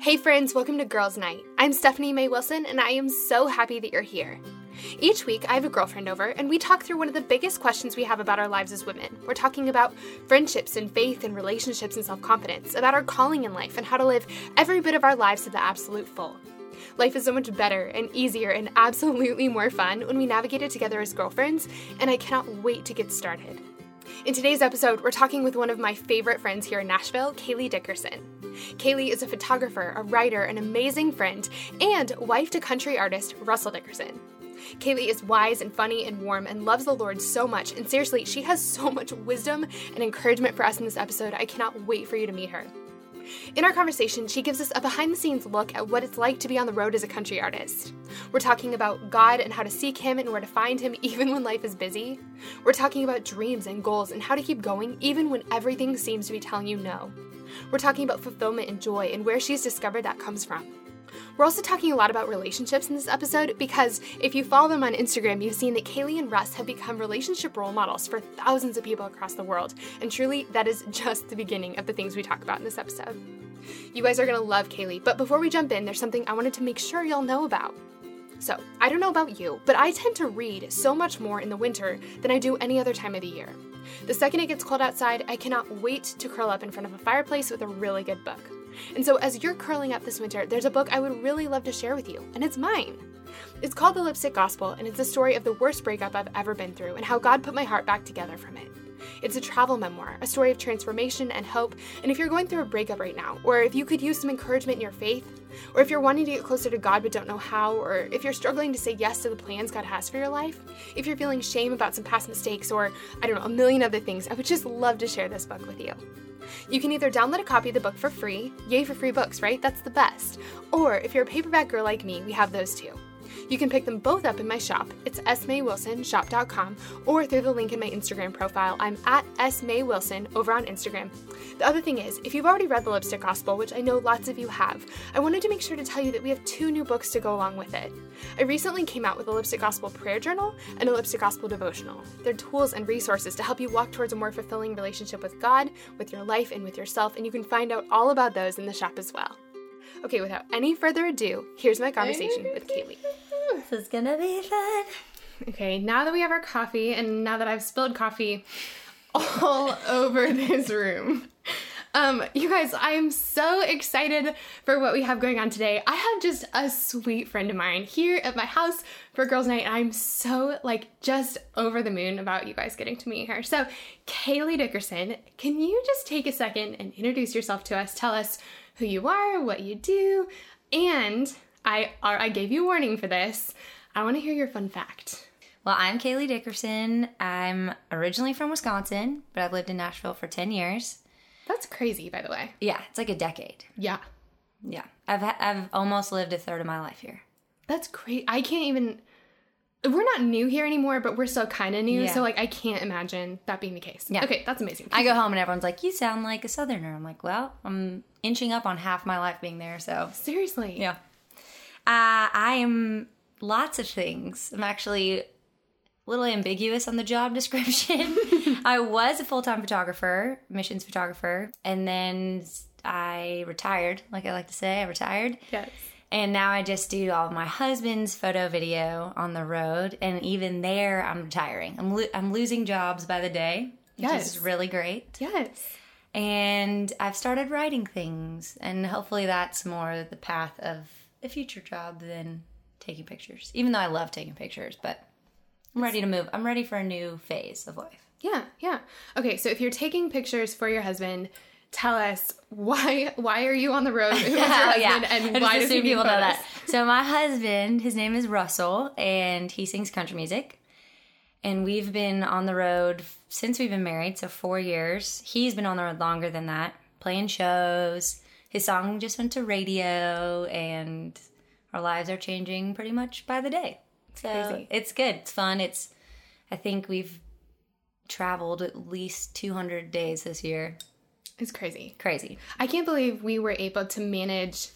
Hey, friends, welcome to Girls Night. I'm Stephanie May Wilson, and I am so happy that you're here. Each week, I have a girlfriend over, and we talk through one of the biggest questions we have about our lives as women. We're talking about friendships and faith and relationships and self confidence, about our calling in life, and how to live every bit of our lives to the absolute full. Life is so much better and easier and absolutely more fun when we navigate it together as girlfriends, and I cannot wait to get started. In today's episode, we're talking with one of my favorite friends here in Nashville, Kailey Dickerson. Kailey is a photographer, a writer, an amazing friend, and wife to country artist Russell Dickerson. Kailey is wise and funny and warm and loves the Lord so much, and seriously, she has so much wisdom and encouragement for us in this episode. I cannot wait for you to meet her. In our conversation, she gives us a behind the scenes look at what it's like to be on the road as a country artist. We're talking about God and how to seek Him and where to find Him even when life is busy. We're talking about dreams and goals and how to keep going even when everything seems to be telling you no. We're talking about fulfillment and joy and where she's discovered that comes from. We're also talking a lot about relationships in this episode because if you follow them on Instagram, you've seen that Kailey and Russ have become relationship role models for thousands of people across the world. And truly, that is just the beginning of the things we talk about in this episode. You guys are gonna love Kailey, but before we jump in, there's something I wanted to make sure y'all know about. So, I don't know about you, but I tend to read so much more in the winter than I do any other time of the year. The second it gets cold outside, I cannot wait to curl up in front of a fireplace with a really good book. And so, as you're curling up this winter, there's a book I would really love to share with you, and it's mine. It's called The Lipstick Gospel, and it's the story of the worst breakup I've ever been through and how God put my heart back together from it. It's a travel memoir, a story of transformation and hope. And if you're going through a breakup right now, or if you could use some encouragement in your faith, or if you're wanting to get closer to God but don't know how, or if you're struggling to say yes to the plans God has for your life, if you're feeling shame about some past mistakes, or I don't know, a million other things, I would just love to share this book with you. You can either download a copy of the book for free, yay for free books, right? That's the best. Or if you're a paperback girl like me, we have those too. You can pick them both up in my shop. It's smaywilsonshop.com or through the link in my Instagram profile. I'm at smaywilson over on Instagram. The other thing is, if you've already read The Lipstick Gospel, which I know lots of you have, I wanted to make sure to tell you that we have two new books to go along with it. I recently came out with a Lipstick Gospel prayer journal and a Lipstick Gospel devotional. They're tools and resources to help you walk towards a more fulfilling relationship with God, with your life, and with yourself, and you can find out all about those in the shop as well. Okay, without any further ado, here's my conversation with Kailey. This is gonna be fun. Okay, now that we have our coffee, and now that I've spilled coffee all over this room, um, you guys, I am so excited for what we have going on today. I have just a sweet friend of mine here at my house for girls' night, and I'm so like just over the moon about you guys getting to meet her. So, Kailey Dickerson, can you just take a second and introduce yourself to us? Tell us who you are, what you do, and I I gave you warning for this. I want to hear your fun fact. Well, I'm Kailey Dickerson. I'm originally from Wisconsin, but I've lived in Nashville for 10 years. That's crazy, by the way. Yeah, it's like a decade. Yeah. Yeah. I've ha- I've almost lived a third of my life here. That's great. I can't even we're not new here anymore, but we're still kind of new. Yeah. So like I can't imagine that being the case. Yeah. Okay, that's amazing. I go home and everyone's like, "You sound like a southerner." I'm like, "Well, I'm inching up on half my life being there, so Seriously. yeah." Uh, I am lots of things. I'm actually a little ambiguous on the job description. I was a full time photographer, missions photographer, and then I retired. Like I like to say, I retired. Yes. And now I just do all of my husband's photo video on the road. And even there, I'm retiring. I'm, lo- I'm losing jobs by the day, which Yes. is really great. Yes. And I've started writing things. And hopefully, that's more the path of a future job than taking pictures. Even though I love taking pictures, but I'm ready to move. I'm ready for a new phase of life. Yeah, yeah. Okay, so if you're taking pictures for your husband, tell us why why are you on the road? Is your husband and I why does he assume need people know that. So my husband, his name is Russell, and he sings country music. And we've been on the road since we've been married, so four years. He's been on the road longer than that, playing shows. His song just went to radio, and our lives are changing pretty much by the day. So crazy. it's good. It's fun. It's. I think we've traveled at least 200 days this year. It's crazy. Crazy. I can't believe we were able to manage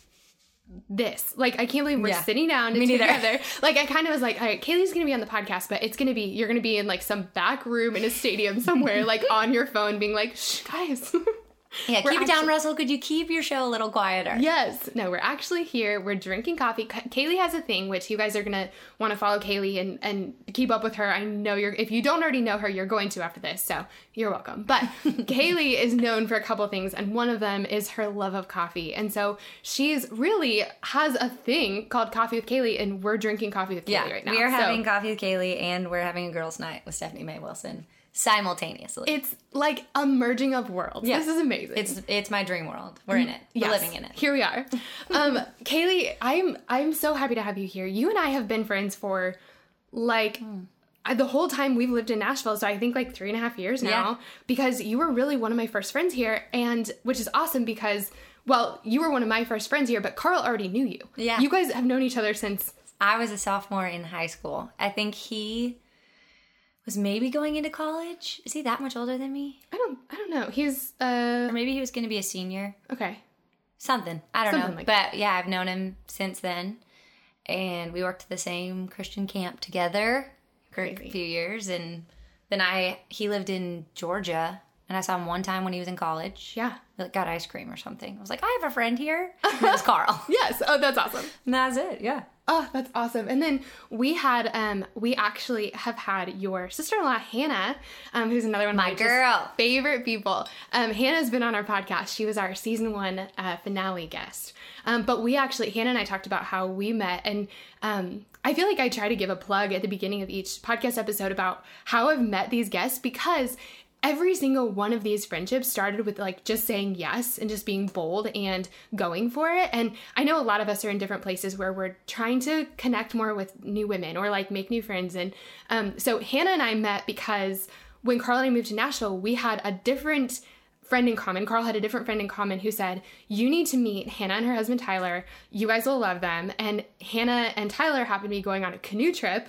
this. Like, I can't believe we're Yeah. sitting down Me neither. together. Like, I kind of was like, all right, Kailey's gonna be on the podcast, but it's gonna be you're gonna be in like some back room in a stadium somewhere, like on your phone, being like, shh, guys. Yeah, We're keep it down, Russell. Could you keep your show a little quieter? Yes. No, we're actually here. We're drinking coffee. Ka- Kailey has a thing, which you guys are gonna want to follow Kailey and and keep up with her. I know you're. If you don't already know her, you're going to after this. So you're welcome. But Kailey is known for a couple things, and one of them is her love of coffee. And so she's really has a thing called Coffee with Kailey, and we're drinking coffee with Kailey Yeah, right now. we are So having coffee with Kailey, and we're having a girls' night with Stephanie May Wilson simultaneously. It's like a merging of worlds. Yeah. This is amazing. it's it's my dream world. We're in it. We're Yes, living in it. Here we are. Um, Kailey, I'm I'm so happy to have you here. You and I have been friends for like I- the whole time we've lived in Nashville, so I think like three and a half years now. Yeah. Because you were really one of my first friends here, and which is awesome because well, you were one of my first friends here, but Carl already knew you. Yeah. You guys have known each other since I was a sophomore in high school. I think he was maybe going into college. Is he that much older than me? I don't I don't know. He's uh Or maybe he was going to be a senior. okay. Something. I don't Something know. like but yeah, I've known him since then. And we worked at the same Christian camp together for Crazy. a few years. And then I, he lived in Georgia. And I saw him one time when he was in college. Yeah. Like, got ice cream or something. I was like, I have a friend here. And it was Carl. Yes. Oh, that's awesome. And that's it. Yeah. Oh, that's awesome. And then we had, um, we actually have had your sister-in-law Hannah, um, who's another one of My just girl. favorite people. Um, Hannah's been on our podcast. She was our season one uh, finale guest. Um, but we actually, Hannah and I talked about how we met, and um, I feel like I try to give a plug at the beginning of each podcast episode about how I've met these guests because every single one of these friendships started with like just saying yes and just being bold and going for it. And I know a lot of us are in different places where we're trying to connect more with new women or like make new friends. And um, so Hannah and I met because when Carl and I moved to Nashville, we had a different friend in common. Carl had a different friend in common who said, You need to meet Hannah and her husband Tyler. You guys will love them. And Hannah and Tyler happened to be going on a canoe trip.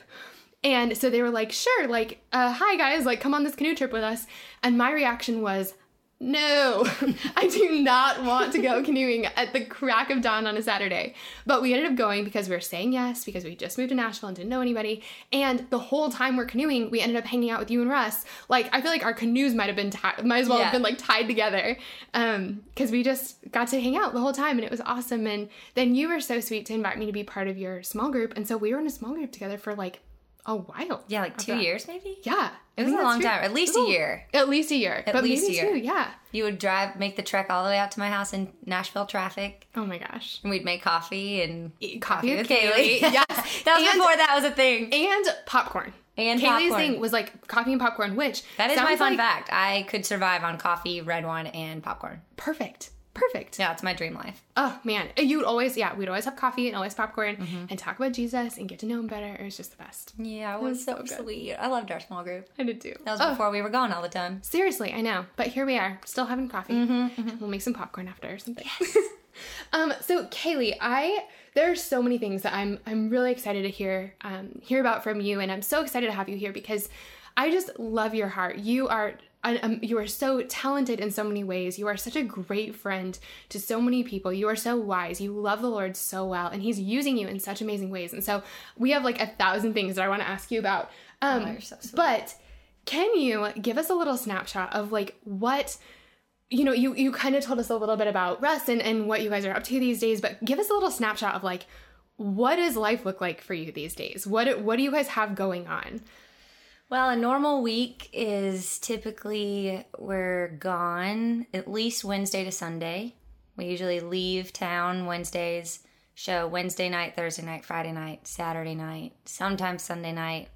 And so they were like, Sure, like, uh, hi guys, like, come on this canoe trip with us. And my reaction was, no, I do not want to go canoeing at the crack of dawn on a Saturday. But we ended up going because we were saying yes, because we just moved to Nashville and didn't know anybody. And the whole time we're canoeing, we ended up hanging out with you and Russ. Like, I feel like our canoes might have been tied, might as well Yeah. have been like tied together. Um, because we just got to hang out the whole time and it was awesome. And then you were so sweet to invite me to be part of your small group. And so we were in a small group together for like Oh, a while. Yeah, like two years maybe? Yeah. It was a long true. time, at least was a year. At least a year. but least a year. two, yeah. You would drive, make the trek all the way out to my house in Nashville traffic. Oh my gosh. And we'd make coffee and Eat coffee with Kailey. yes. that was And- before that was a thing. And popcorn. And Kailey's popcorn. thing was like coffee and popcorn, which That is my fun like fact. I could survive on coffee, red wine, and popcorn. Perfect. Perfect. Yeah, it's my dream life. Oh man. You would always, yeah, we'd always have coffee and always popcorn Mm-hmm. and talk about Jesus and get to know him better. It was just the best. Yeah, it was was so, so sweet. I loved our small group. I did too. That was Oh, before we were gone all the time. Seriously, I know. But here we are, still having coffee. Mm-hmm, We'll make some popcorn after or something. um, so Kailey, I there are so many things that I'm I'm really excited to hear um, hear about from you, and I'm so excited to have you here because I just love your heart. You are um, you are so talented in so many ways. You are such a great friend to so many people. You are so wise. You love the Lord so well, and He's using you in such amazing ways. And so we have like a thousand things that I want to ask you about. Um, Oh, so but can you give us a little snapshot of like what you know you you kind of told us a little bit about Russ and, and what you guys are up to these days, but give us a little snapshot of like what does life look like for you these days? What what do you guys have going on? Well, a normal week is typically we're gone at least Wednesday to Sunday. We usually leave town Wednesdays, show Wednesday night, Thursday night, Friday night, Saturday night, sometimes Sunday night.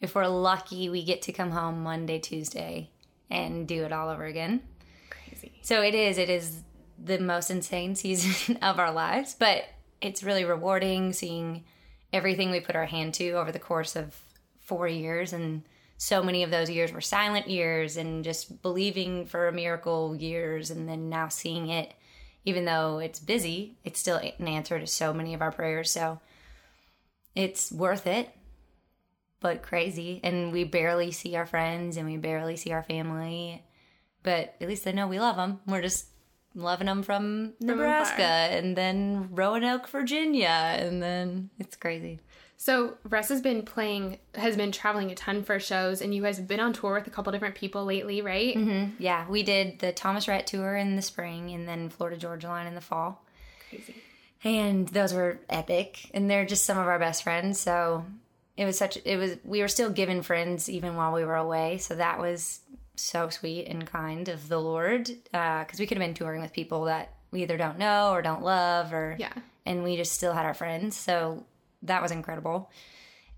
If we're lucky, we get to come home Monday, Tuesday, and do it all over again. Crazy. So it is. It is the most insane season of our lives, but it's really rewarding seeing everything we put our hand to over the course of four years. And so many of those years were silent years and just believing for a miracle years. And then now seeing it, even though it's busy, it's still an answer to so many of our prayers. So it's worth it, but crazy. And we barely see our friends and we barely see our family but at least they know we love them. We're just loving them from Nebraska afar. and then Roanoke, Virginia, and then it's crazy. So Russ has been playing, has been traveling a ton for shows, and you guys have been on tour with a couple different people lately, right? Mm-hmm. Yeah, we did the Thomas Rhett tour in the spring, and then Florida Georgia Line in the fall. Crazy. and those were epic and they're just some of our best friends so it was such it was we were still given friends even while we were away so that was so sweet and kind of the lord because we could have been touring with people that we either don't know or don't love or Yeah. and we just still had our friends so that was incredible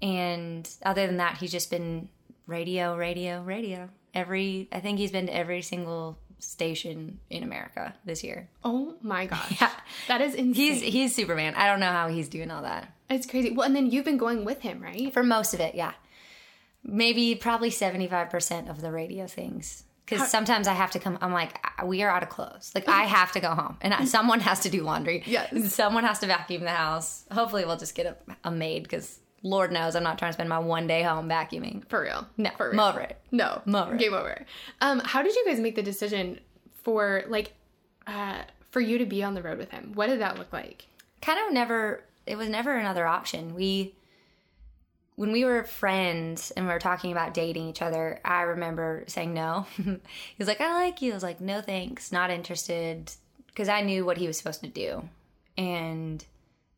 and other than that he's just been radio radio radio every i think he's been to every single station in america this year Oh my gosh. Yeah. That is insane. He's he's Superman. I don't know how he's doing all that. it's crazy. Well, and then you've been going with him, right? For most of it, yeah. Maybe probably 75% of the radio things. Because sometimes I have to come, I'm like, we are out of clothes. Like, I have to go home. And I, someone has to do laundry. Yes. Someone has to vacuum the house. Hopefully, we'll just get a, a maid because Lord knows I'm not trying to spend my one day home vacuuming. For real. No, For I'm real. over it. No. I'm over it. Game over. Um, how did you guys make the decision for like uh for you to be on the road with him? What did that look like? kind of never it was never another option we when we were friends and we were talking about dating each other i remember saying no. He was like i like you. I was like no thanks not interested because i knew what he was supposed to do. And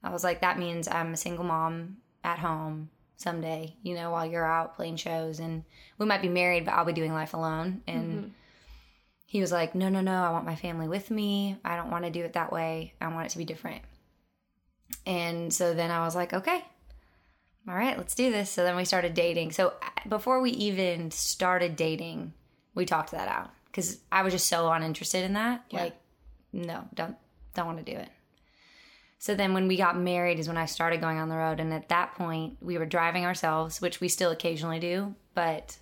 i was like that means i'm a single mom at home someday you know while you're out playing shows. And we might be married but i'll be doing life alone. And mm-hmm. he was like no no no i want my family with me. I don't want to do it that way. I want it to be different. And so then I was like, okay, all right, let's do this. So then we started dating. So uh, before we even started dating, we talked that out because I was just so uninterested in that. Like, no, don't don't want to do it. So then when we got married is when I started going on the road, and at that point we were driving ourselves, which we still occasionally do, but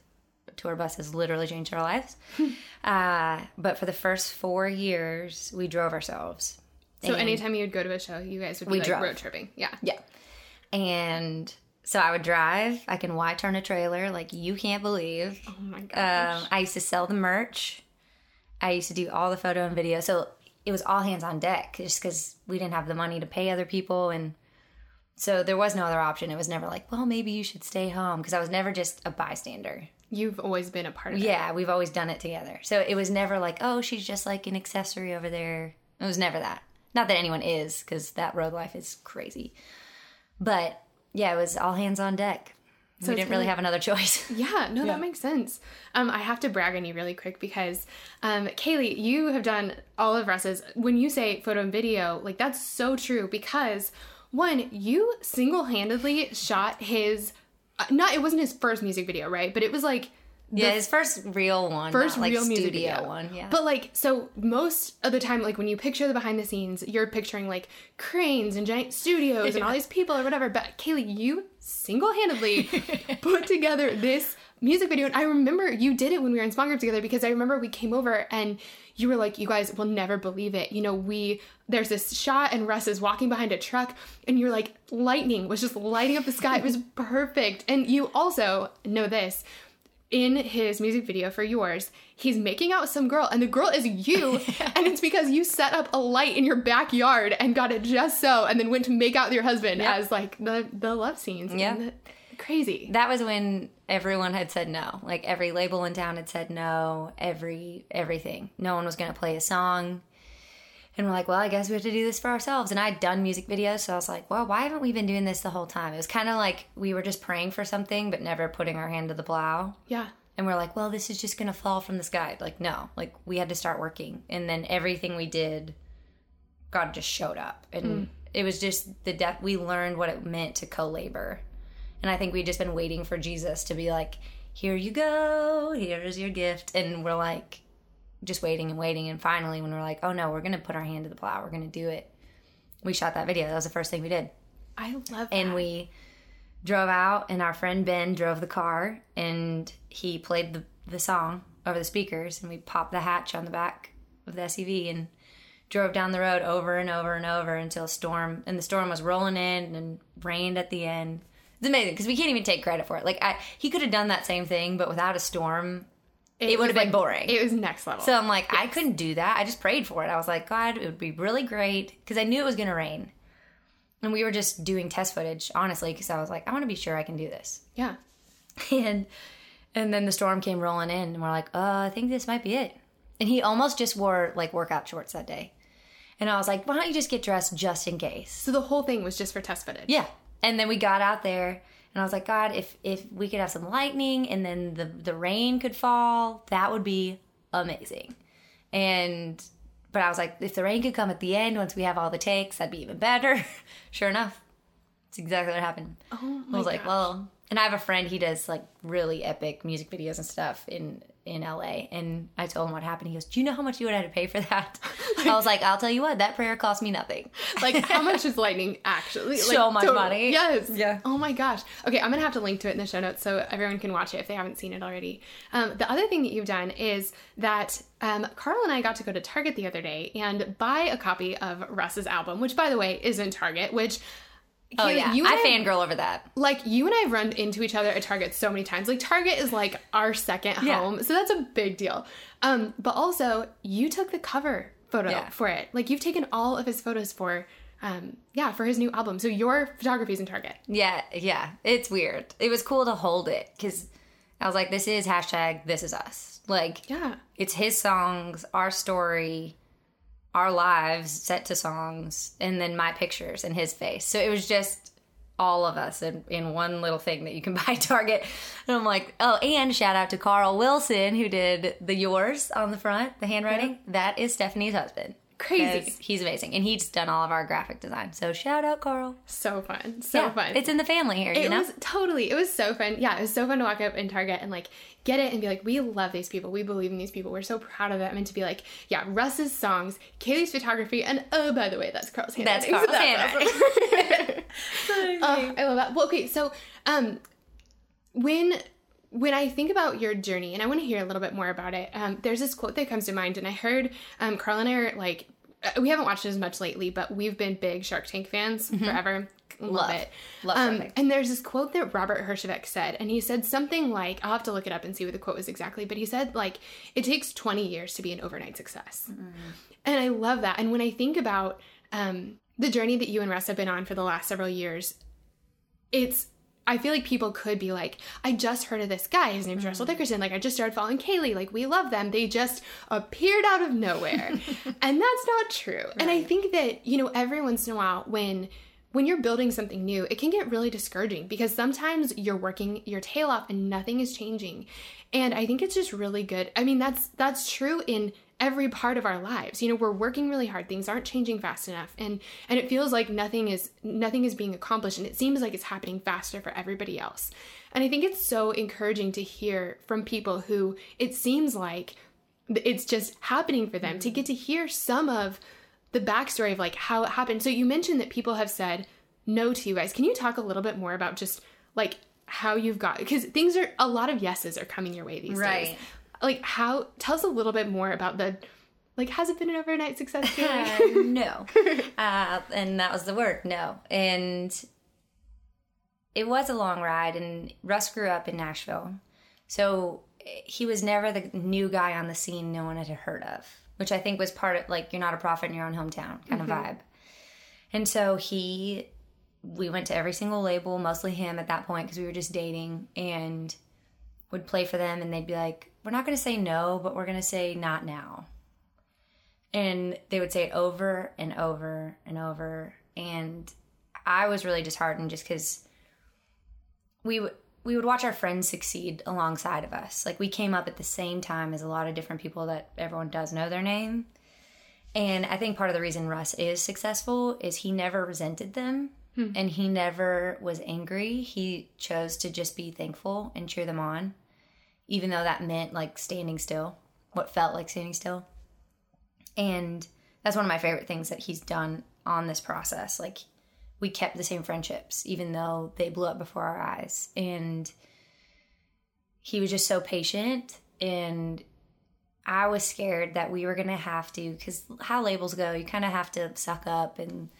tour bus has literally changed our lives. uh, but for the first four years, we drove ourselves. So anytime you would go to a show, you guys would be We like drove. road tripping. Yeah. Yeah. And so I would drive. I can Y turn a trailer like you can't believe. Oh my gosh. Um, I used to sell the merch. I used to do all the photo and video. So it was all hands on deck just because we didn't have the money to pay other people. And so there was no other option. It was never like, well, maybe you should stay home because I was never just a bystander. You've always been a part of it. Yeah, we've always done it together. So it was never like, oh, she's just like an accessory over there. It was never that. Not that anyone is, because that road life is crazy. But yeah, it was all hands on deck. we didn't really kinda- have another choice. Yeah, no, that makes sense. Um, I have to brag on you really quick because, um, Kailey, you have done all of Russ's. When you say photo and video, like that's so true because one, you single handedly shot his. Uh, not it wasn't his first music video, right? But it was like yeah, his first real one, first not like real studio video one. Yeah, But like, so most of the time, like when you picture the behind the scenes, you're picturing like cranes and giant studios and all these people or whatever. But Kailey, you single handedly put together this music video. And I remember you did it when we were in small group together because I remember we came over and you were like, you guys will never believe it. You know, we, there's this shot and Russ is walking behind a truck and you're like, lightning was just lighting up the sky. It was perfect. And you also know this in his music video for yours, he's making out with some girl, and the girl is you, and it's because you set up a light in your backyard and got it just so, and then went to make out with your husband as like the the love scenes. Yeah. Crazy. that was when everyone had said no. Like every label in town had said no. Every everything. No one was going to play a song. And we're like, well, I guess we have to do this for ourselves. And I'd done music videos, so I was like, well, why haven't we been doing this the whole time? It was kind of like we were just praying for something, but never putting our hand to the plow. Yeah. And we're like, well, this is just going to fall from the sky. Like, no, like we had to start working. And then everything we did, God just showed up. And hmm. it was just the depth, we learned what it meant to co labor. And I think we'd just been waiting for Jesus to be like, here you go, here's your gift. And we're like, just waiting and waiting. And finally, when we're like, oh no, we're going to put our hand to the plow, we're going to do it. We shot that video. That was the first thing we did I love and we drove out and our friend ben drove the car and he played the, the song over the speakers and we popped the hatch on the back of the suv and drove down the road over and over and over until a storm and the storm was rolling in and rained at the end it's amazing because we can't even take credit for it like I, he could have done that same thing but without a storm it, would was have been like- boring It was next level. so I'm like, I couldn't do that. I just prayed for it. I was like, God, it would be really great because I knew it was going to rain. and we were just doing test footage, honestly, because I was like, I want to be sure I can do this. Yeah. And and then the storm came rolling in, and we're like, uh, I think this might be it. And he almost just wore like workout shorts that day. And I was like, why don't you just get dressed just in case? So the whole thing was just for test footage. Yeah. And then we got out there and I was like, God, if if we could have some lightning and then the the rain could fall, that would be amazing. And but I was like, if the rain could come at the end once we have all the takes, that'd be even better. sure enough. It's exactly what happened. Oh I was like, well, and I have a friend. He does like really epic music videos and stuff in in LA. And I told him what happened. He goes, "Do you know how much you would have to pay for that?" I was like, "I'll tell you what. That prayer cost me nothing. like how much is lightning actually? Like, So much money. Yes. Yeah. Oh my gosh. Okay, I'm gonna have to link to it in the show notes so everyone can watch it if they haven't seen it already. Um, the other thing that you've done is that um, Carl and I got to go to Target the other day and buy a copy of Russ's album, which by the way is in Target, which. Oh yeah, you I and fangirl over that. like you and I have run into each other at Target so many times. Like Target is like our second Yeah. home, so that's a big deal. Um, but also you took the cover photo Yeah. for it. Like you've taken all of his photos for, um, yeah, for his new album. So your photography's in Target. Yeah, yeah, it's weird. It was cool to hold it because I was like, this is hashtag this is us. Like, Yeah, it's his songs, our story, our lives set to songs, and then my pictures and his face. So it was just all of us in, in one little thing that you can buy at Target. And I'm like, oh, and shout out to Carl Wilson who did the yours on the front, the handwriting. That is Stephanie's husband. Crazy. He's amazing. And he's done all of our graphic design. So shout out, Carl. so fun, so Yeah, fun. It's in the family here, you it know? was totally. It was so fun. Yeah, it was so fun to walk up in Target and like get it and be like, we love these people. We believe in these people. We're so proud of them. And to be like, yeah, Russ's songs, Kailey's photography, and oh, by the way, that's Carl's handwriting. That's Carl's awesome. Oh, I love that. Well, okay, so um, when when I think about your journey, and I want to hear a little bit more about it, um, there's this quote that comes to mind, and I heard um, Carl and I are like, uh, we haven't watched it as much lately, but we've been big Shark Tank fans forever. Love, Mm-hmm. Love. it. Love um, and there's this quote that Robert Herjavec said, and he said something like, I'll have to look it up and see what the quote was exactly, but he said like, it takes 20 years to be an overnight success. And I love that. And when I think about um, the journey that you and Russ have been on for the last several years, it's I feel like people could be like, I just heard of this guy. His name's Russell mm. Dickerson. Like, I just started following Kailey. Like, we love them. They just appeared out of nowhere. and that's not true. And I think that, you know, every once in a while when when you're building something new, it can get really discouraging because sometimes you're working your tail off and nothing is changing. And I think it's just really good. I mean, that's that's true in every part of our lives. You know, we're working really hard. Things aren't changing fast enough. And and it feels like nothing is nothing is being accomplished and it seems like it's happening faster for everybody else. And I think it's so encouraging to hear from people who it seems like it's just happening for them to get to hear some of the backstory of like how it happened. So you mentioned that people have said no to you guys. Can you talk a little bit more about just like how you've got because things are a lot of yeses are coming your way these days. Like how tell us a little bit more about the like has it been an overnight success? Uh, no. Uh, and that was the word, no. And it was a long ride, and Russ grew up in Nashville. So he was never the new guy on the scene no one had heard of, which I think was part of like, you're not a prophet in your own hometown kind of vibe. And so he, we went to every single label, mostly him at that point because we were just dating, and would play for them, and they'd be like, we're not going to say no, but we're going to say not now. And they would say it over and over and over. And i was really disheartened just because we would we would watch our friends succeed alongside of us. Like we came up at the same time as a lot of different people that everyone does know their name. And i think part of the reason russ is successful is he never resented them. Hmm. And he never was angry. He chose to just be thankful and cheer them on even though that meant like standing still what felt like standing still. And that's one of my favorite things that he's done on this process. Like we kept the same friendships even though they blew up before our eyes. And he was just so patient. And i was scared that we were going to have to because how labels go you kind of have to suck up and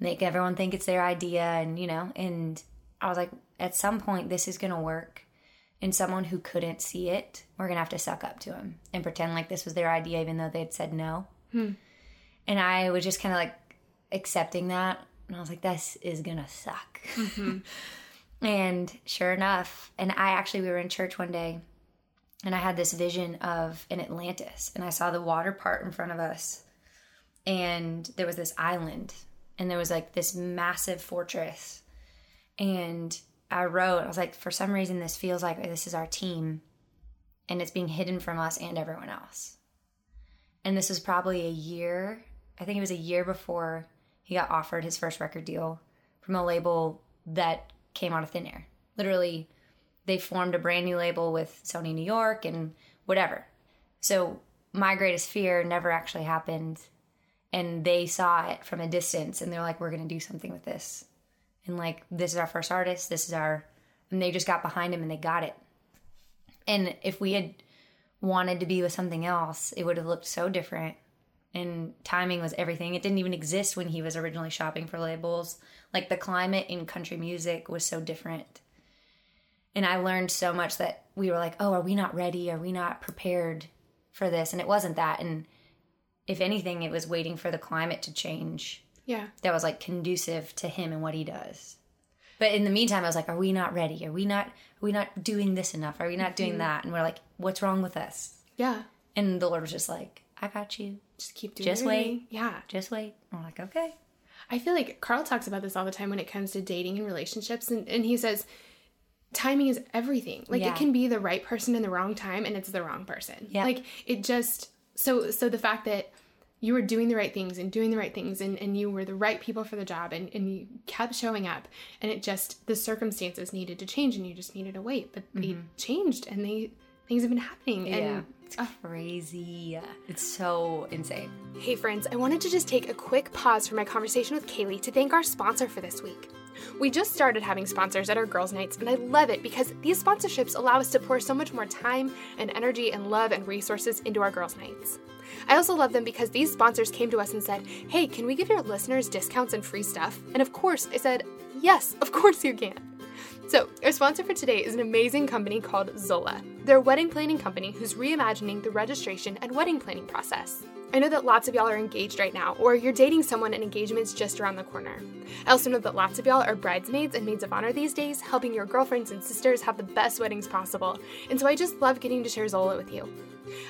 make everyone think it's their idea and you know. And i was like at some point this is going to work and someone who couldn't see it we're going to have to suck up to him and pretend like this was their idea even though they'd said no hmm. and I was just kind of like accepting that And I was like, this is gonna suck. Mm-hmm. and sure enough, and I actually, we were in church one day and I had this vision of an Atlantis and I saw the water part in front of us. And there was this island and there was like this massive fortress. And I wrote, I was like, for some reason, this feels like this is our team and it's being hidden from us and everyone else. And this was probably a year, I think it was a year before he got offered his first record deal from a label that came out of thin air. Literally, they formed a brand new label with Sony New York and whatever. So my greatest fear never actually happened. And they saw it from a distance and they're like, we're going to do something with this. And like, this is our first artist. This is our, and they just got behind him and they got it. And if we had wanted to be with something else, it would have looked so different. And timing was everything. It didn't even exist when he was originally shopping for labels. Like the climate in country music was so different. And I learned so much that we were like, oh, are we not ready? Are we not prepared for this? And it wasn't that. And if anything, it was waiting for the climate to change. Yeah. That was like conducive to him and what he does. But in the meantime, I was like, are we not ready? Are we not are we not doing this enough? Are we not doing mm-hmm. that? And we're like, what's wrong with us? Yeah. And the Lord was just like, I got you. Just keep doing Just wait. Yeah. Just wait. I'm like, okay. I feel like Carl talks about this all the time when it comes to dating and relationships. And, and he says, timing is everything. Like Yeah. it can be the right person in the wrong time and it's the wrong person. Yeah. Like it just, so, so the fact that you were doing the right things and doing the right things and, and you were the right people for the job and, and you kept showing up and it just, the circumstances needed to change and you just needed to wait. But they mm-hmm. changed and they, things have been happening. Yeah. And It's crazy. It's so insane. Hey, friends, I wanted to just take a quick pause from my conversation with Kailey to thank our sponsor for this week. We just started having sponsors at our girls' nights, and I love it because these sponsorships allow us to pour so much more time and energy and love and resources into our girls' nights. I also love them because these sponsors came to us and said, Hey, can we give your listeners discounts and free stuff? And of course, I said, Yes, of course you can. So, our sponsor for today is an amazing company called Zola. They're a wedding planning company who's reimagining the registration and wedding planning process. I know that lots of y'all are engaged right now, or you're dating someone and engagement's just around the corner. I also know that lots of y'all are bridesmaids and maids of honor these days, helping your girlfriends and sisters have the best weddings possible, and so I just love getting to share Zola with you.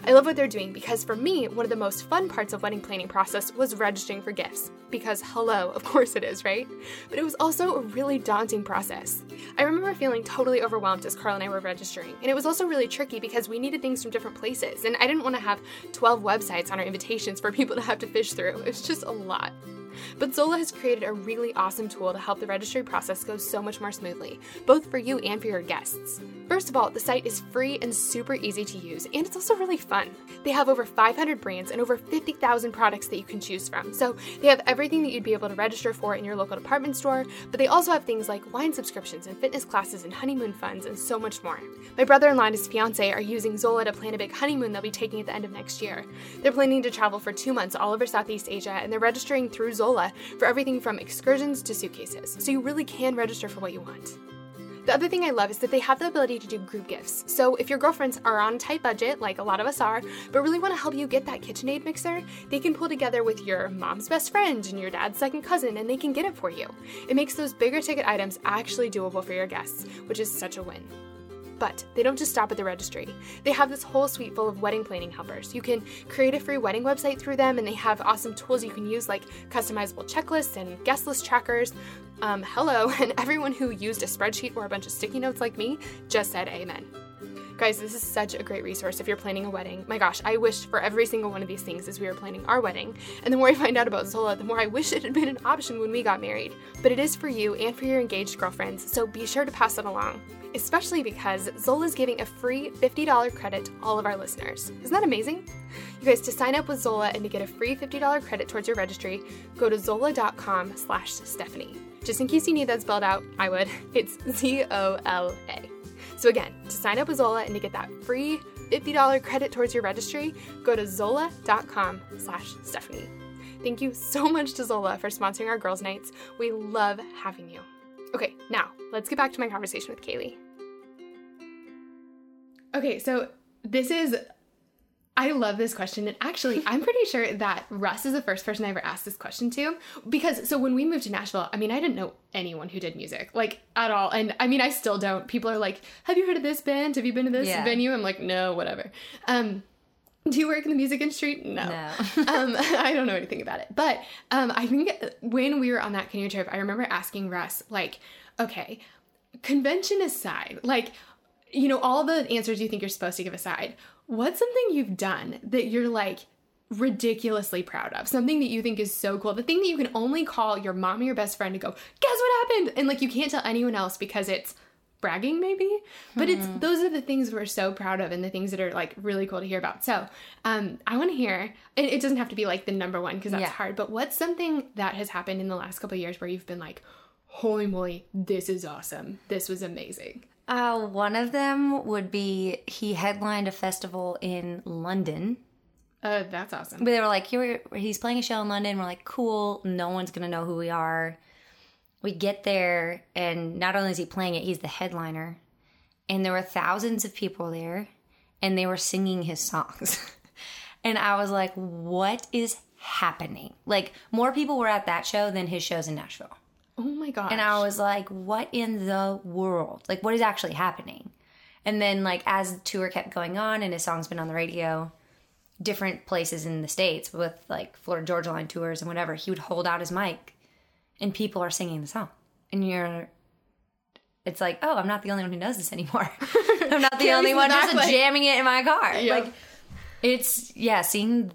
I love what they're doing because for me, one of the most fun parts of wedding planning process was registering for gifts. Because hello, of course it is, right? But it was also a really daunting process. I remember feeling totally overwhelmed as Carl and I were registering, and it was also really tricky because we needed things from different places, and I didn't want to have 12 websites on our invitations for people to have to fish through. It was just a lot. But Zola has created a really awesome tool to help the registry process go so much more smoothly, both for you and for your guests. First of all, the site is free and super easy to use, and it's also really fun. They have over 500 brands and over 50,000 products that you can choose from. So they have everything that you'd be able to register for in your local department store, but they also have things like wine subscriptions and fitness classes and honeymoon funds and so much more. My brother in law and his fiance are using Zola to plan a big honeymoon they'll be taking at the end of next year. They're planning to travel for two months all over Southeast Asia, and they're registering through Zola for everything from excursions to suitcases. So you really can register for what you want. The other thing I love is that they have the ability to do group gifts. So if your girlfriends are on a tight budget, like a lot of us are, but really want to help you get that KitchenAid mixer, they can pull together with your mom's best friend and your dad's second cousin, and they can get it for you. It makes those bigger ticket items actually doable for your guests, which is such a win. But they don't just stop at the registry. They have this whole suite full of wedding planning helpers. You can create a free wedding website through them, and they have awesome tools you can use like customizable checklists and guest list trackers. Um, hello, and everyone who used a spreadsheet or a bunch of sticky notes like me just said amen. Guys, this is such a great resource if you're planning a wedding. My gosh, I wished for every single one of these things as we were planning our wedding. And the more I find out about Zola, the more I wish it had been an option when we got married. But it is for you and for your engaged girlfriends, so be sure to pass it along. Especially because Zola is giving a free $50 credit to all of our listeners. Isn't that amazing? You guys, to sign up with Zola and to get a free $50 credit towards your registry, go to zola.com slash Stephanie. Just in case you need that spelled out, I would. It's Z-O-L-A. So again, to sign up with Zola and to get that free $50 credit towards your registry, go to zola.com slash Stephanie. Thank you so much to Zola for sponsoring our girls' nights. We love having you. Okay, now let's get back to my conversation with Kailey. Okay, so this is I love this question. And actually, I'm pretty sure that Russ is the first person I ever asked this question to. Because, so when we moved to Nashville, I mean, I didn't know anyone who did music, like at all. And I mean, I still don't. People are like, Have you heard of this band? Have you been to this Yeah. venue? I'm like, No, whatever. Um, do you work in the music industry? No. No. um, I don't know anything about it. But um, I think when we were on that canoe trip, I remember asking Russ, like, okay, convention aside, like, you know, all the answers you think you're supposed to give aside, what's something you've done that you're like ridiculously proud of? Something that you think is so cool, the thing that you can only call your mom or your best friend to go, guess what happened? And like, you can't tell anyone else because it's bragging maybe but it's those are the things we're so proud of and the things that are like really cool to hear about so um i want to hear and it doesn't have to be like the number one because that's Yeah. hard but what's something that has happened in the last couple of years where you've been like holy moly this is awesome this was amazing Uh, one of them would be he headlined a festival in London. uh that's awesome But they were like, Here, he's playing a show in London. We're like, cool. No one's gonna know who we are. We get there, and not only is he playing it, he's the headliner. And there were thousands of people there, and they were singing his songs. and I was like, what is happening? Like, more people were at that show than his shows in Nashville. Oh my gosh And I was like, what in the world? Like, what is actually happening? And then, like, as the tour kept going on and his song's been on the radio, different places in the States with like Florida Georgia Line tours and whatever, he would hold out his mic and people are singing the song. And you're, it's like, oh, I'm not the only one who knows this anymore. I'm not the only one just backlight. jamming it in my car. Like, it's, yeah, seeing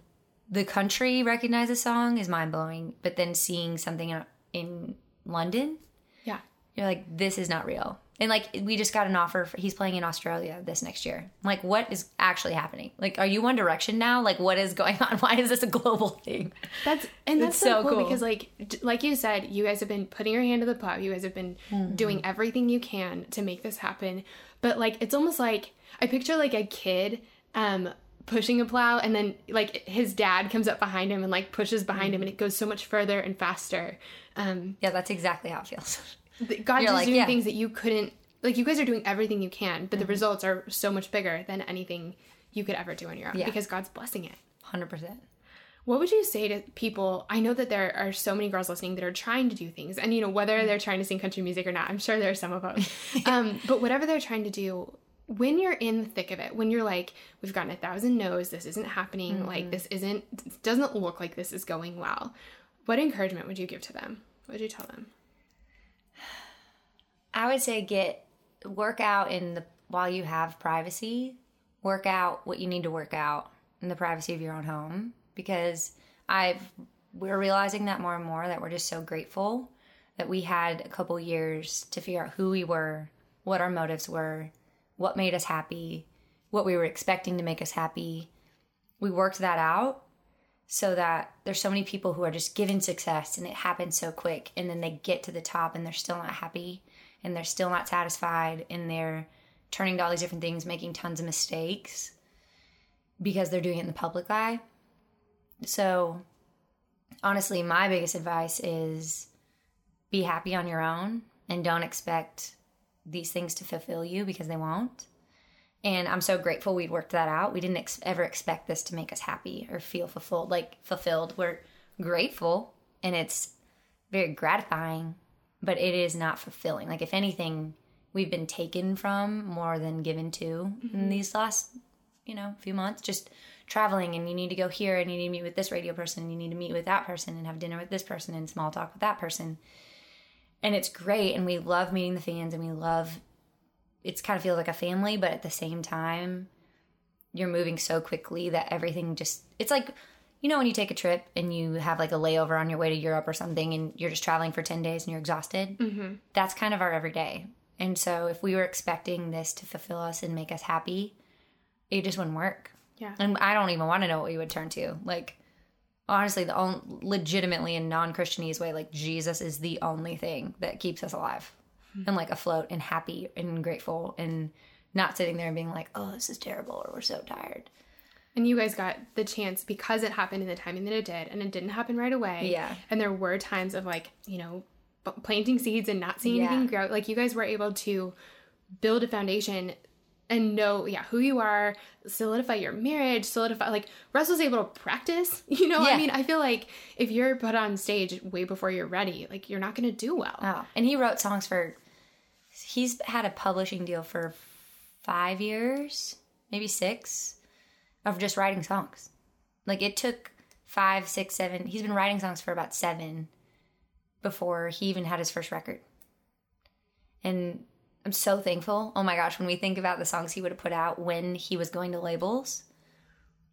the country recognize a song is mind blowing. But then seeing something in, in London, yeah you're like, this is not real. And like, we just got an offer. For, he's playing in Australia this next year. I'm like, what is actually happening? Like, are you One Direction now? Like, what is going on? Why is this a global thing? That's and that's so, so cool, cool. because like like you said, you guys have been putting your hand to the plow. You guys have been doing everything you can to make this happen. But like it's almost like I picture like a kid um pushing a plow and then like his dad comes up behind him and like pushes behind him and it goes so much further and faster. Um Yeah, that's exactly how it feels. God's You're like, doing yeah. things that you couldn't like you guys are doing everything you can, but the results are so much bigger than anything you could ever do on your own Yeah. because God's blessing it. 100%. What would you say to people? I know that there are so many girls listening that are trying to do things, and you know whether they're trying to sing country music or not. I'm sure there are some of those. um, but whatever they're trying to do, when you're in the thick of it, when you're like, we've gotten a thousand no's, this isn't happening, like mm-hmm. this isn't, doesn't look like this is going well. What encouragement would you give to them? What would you tell them? I would say get work out in the while you have privacy. Work out what you need to work out in the privacy of your own home because I've we're realizing that more and more that we're just so grateful that we had a couple years to figure out who we were, what our motives were, what made us happy, what we were expecting to make us happy. We worked that out so that there's so many people who are just given success and it happens so quick and then they get to the top and they're still not happy and they're still not satisfied and they're turning to all these different things making tons of mistakes because they're doing it in the public eye so honestly my biggest advice is be happy on your own and don't expect these things to fulfill you because they won't and I'm so grateful we'd worked that out. We didn't ex- ever expect this to make us happy or feel fulfilled, like fulfilled. We're grateful and it's very gratifying, but it is not fulfilling. Like if anything, we've been taken from more than given to in mm-hmm. these last, you know, few months. Just traveling and you need to go here and you need to meet with this radio person and you need to meet with that person and have dinner with this person and small talk with that person. And it's great and we love meeting the fans and we love it's kind of feels like a family, but at the same time, you're moving so quickly that everything just it's like you know when you take a trip and you have like a layover on your way to Europe or something and you're just traveling for 10 days and you're exhausted. Mm-hmm. That's kind of our everyday. And so if we were expecting this to fulfill us and make us happy, it just wouldn't work. Yeah. And I don't even want to know what we would turn to. Like honestly, the only legitimately in non-Christianese way, like Jesus is the only thing that keeps us alive hmm. and like afloat and happy and grateful and not sitting there and being like, oh, this is terrible or we're so tired. And you guys got the chance because it happened in the timing that it did, and it didn't happen right away. Yeah. And there were times of like, you know, planting seeds and not seeing Yeah. anything grow. Like you guys were able to build a foundation and know yeah who you are solidify your marriage solidify like russ was able to practice you know Yeah. i mean i feel like if you're put on stage way before you're ready like you're not gonna do well Oh, and he wrote songs for. He's had a publishing deal for five years, maybe six, of just writing songs. Like it took five, six, seven. He's been writing songs for about seven before he even had his first record. And I'm so thankful. Oh my gosh, when we think about the songs he would have put out when he was going to labels,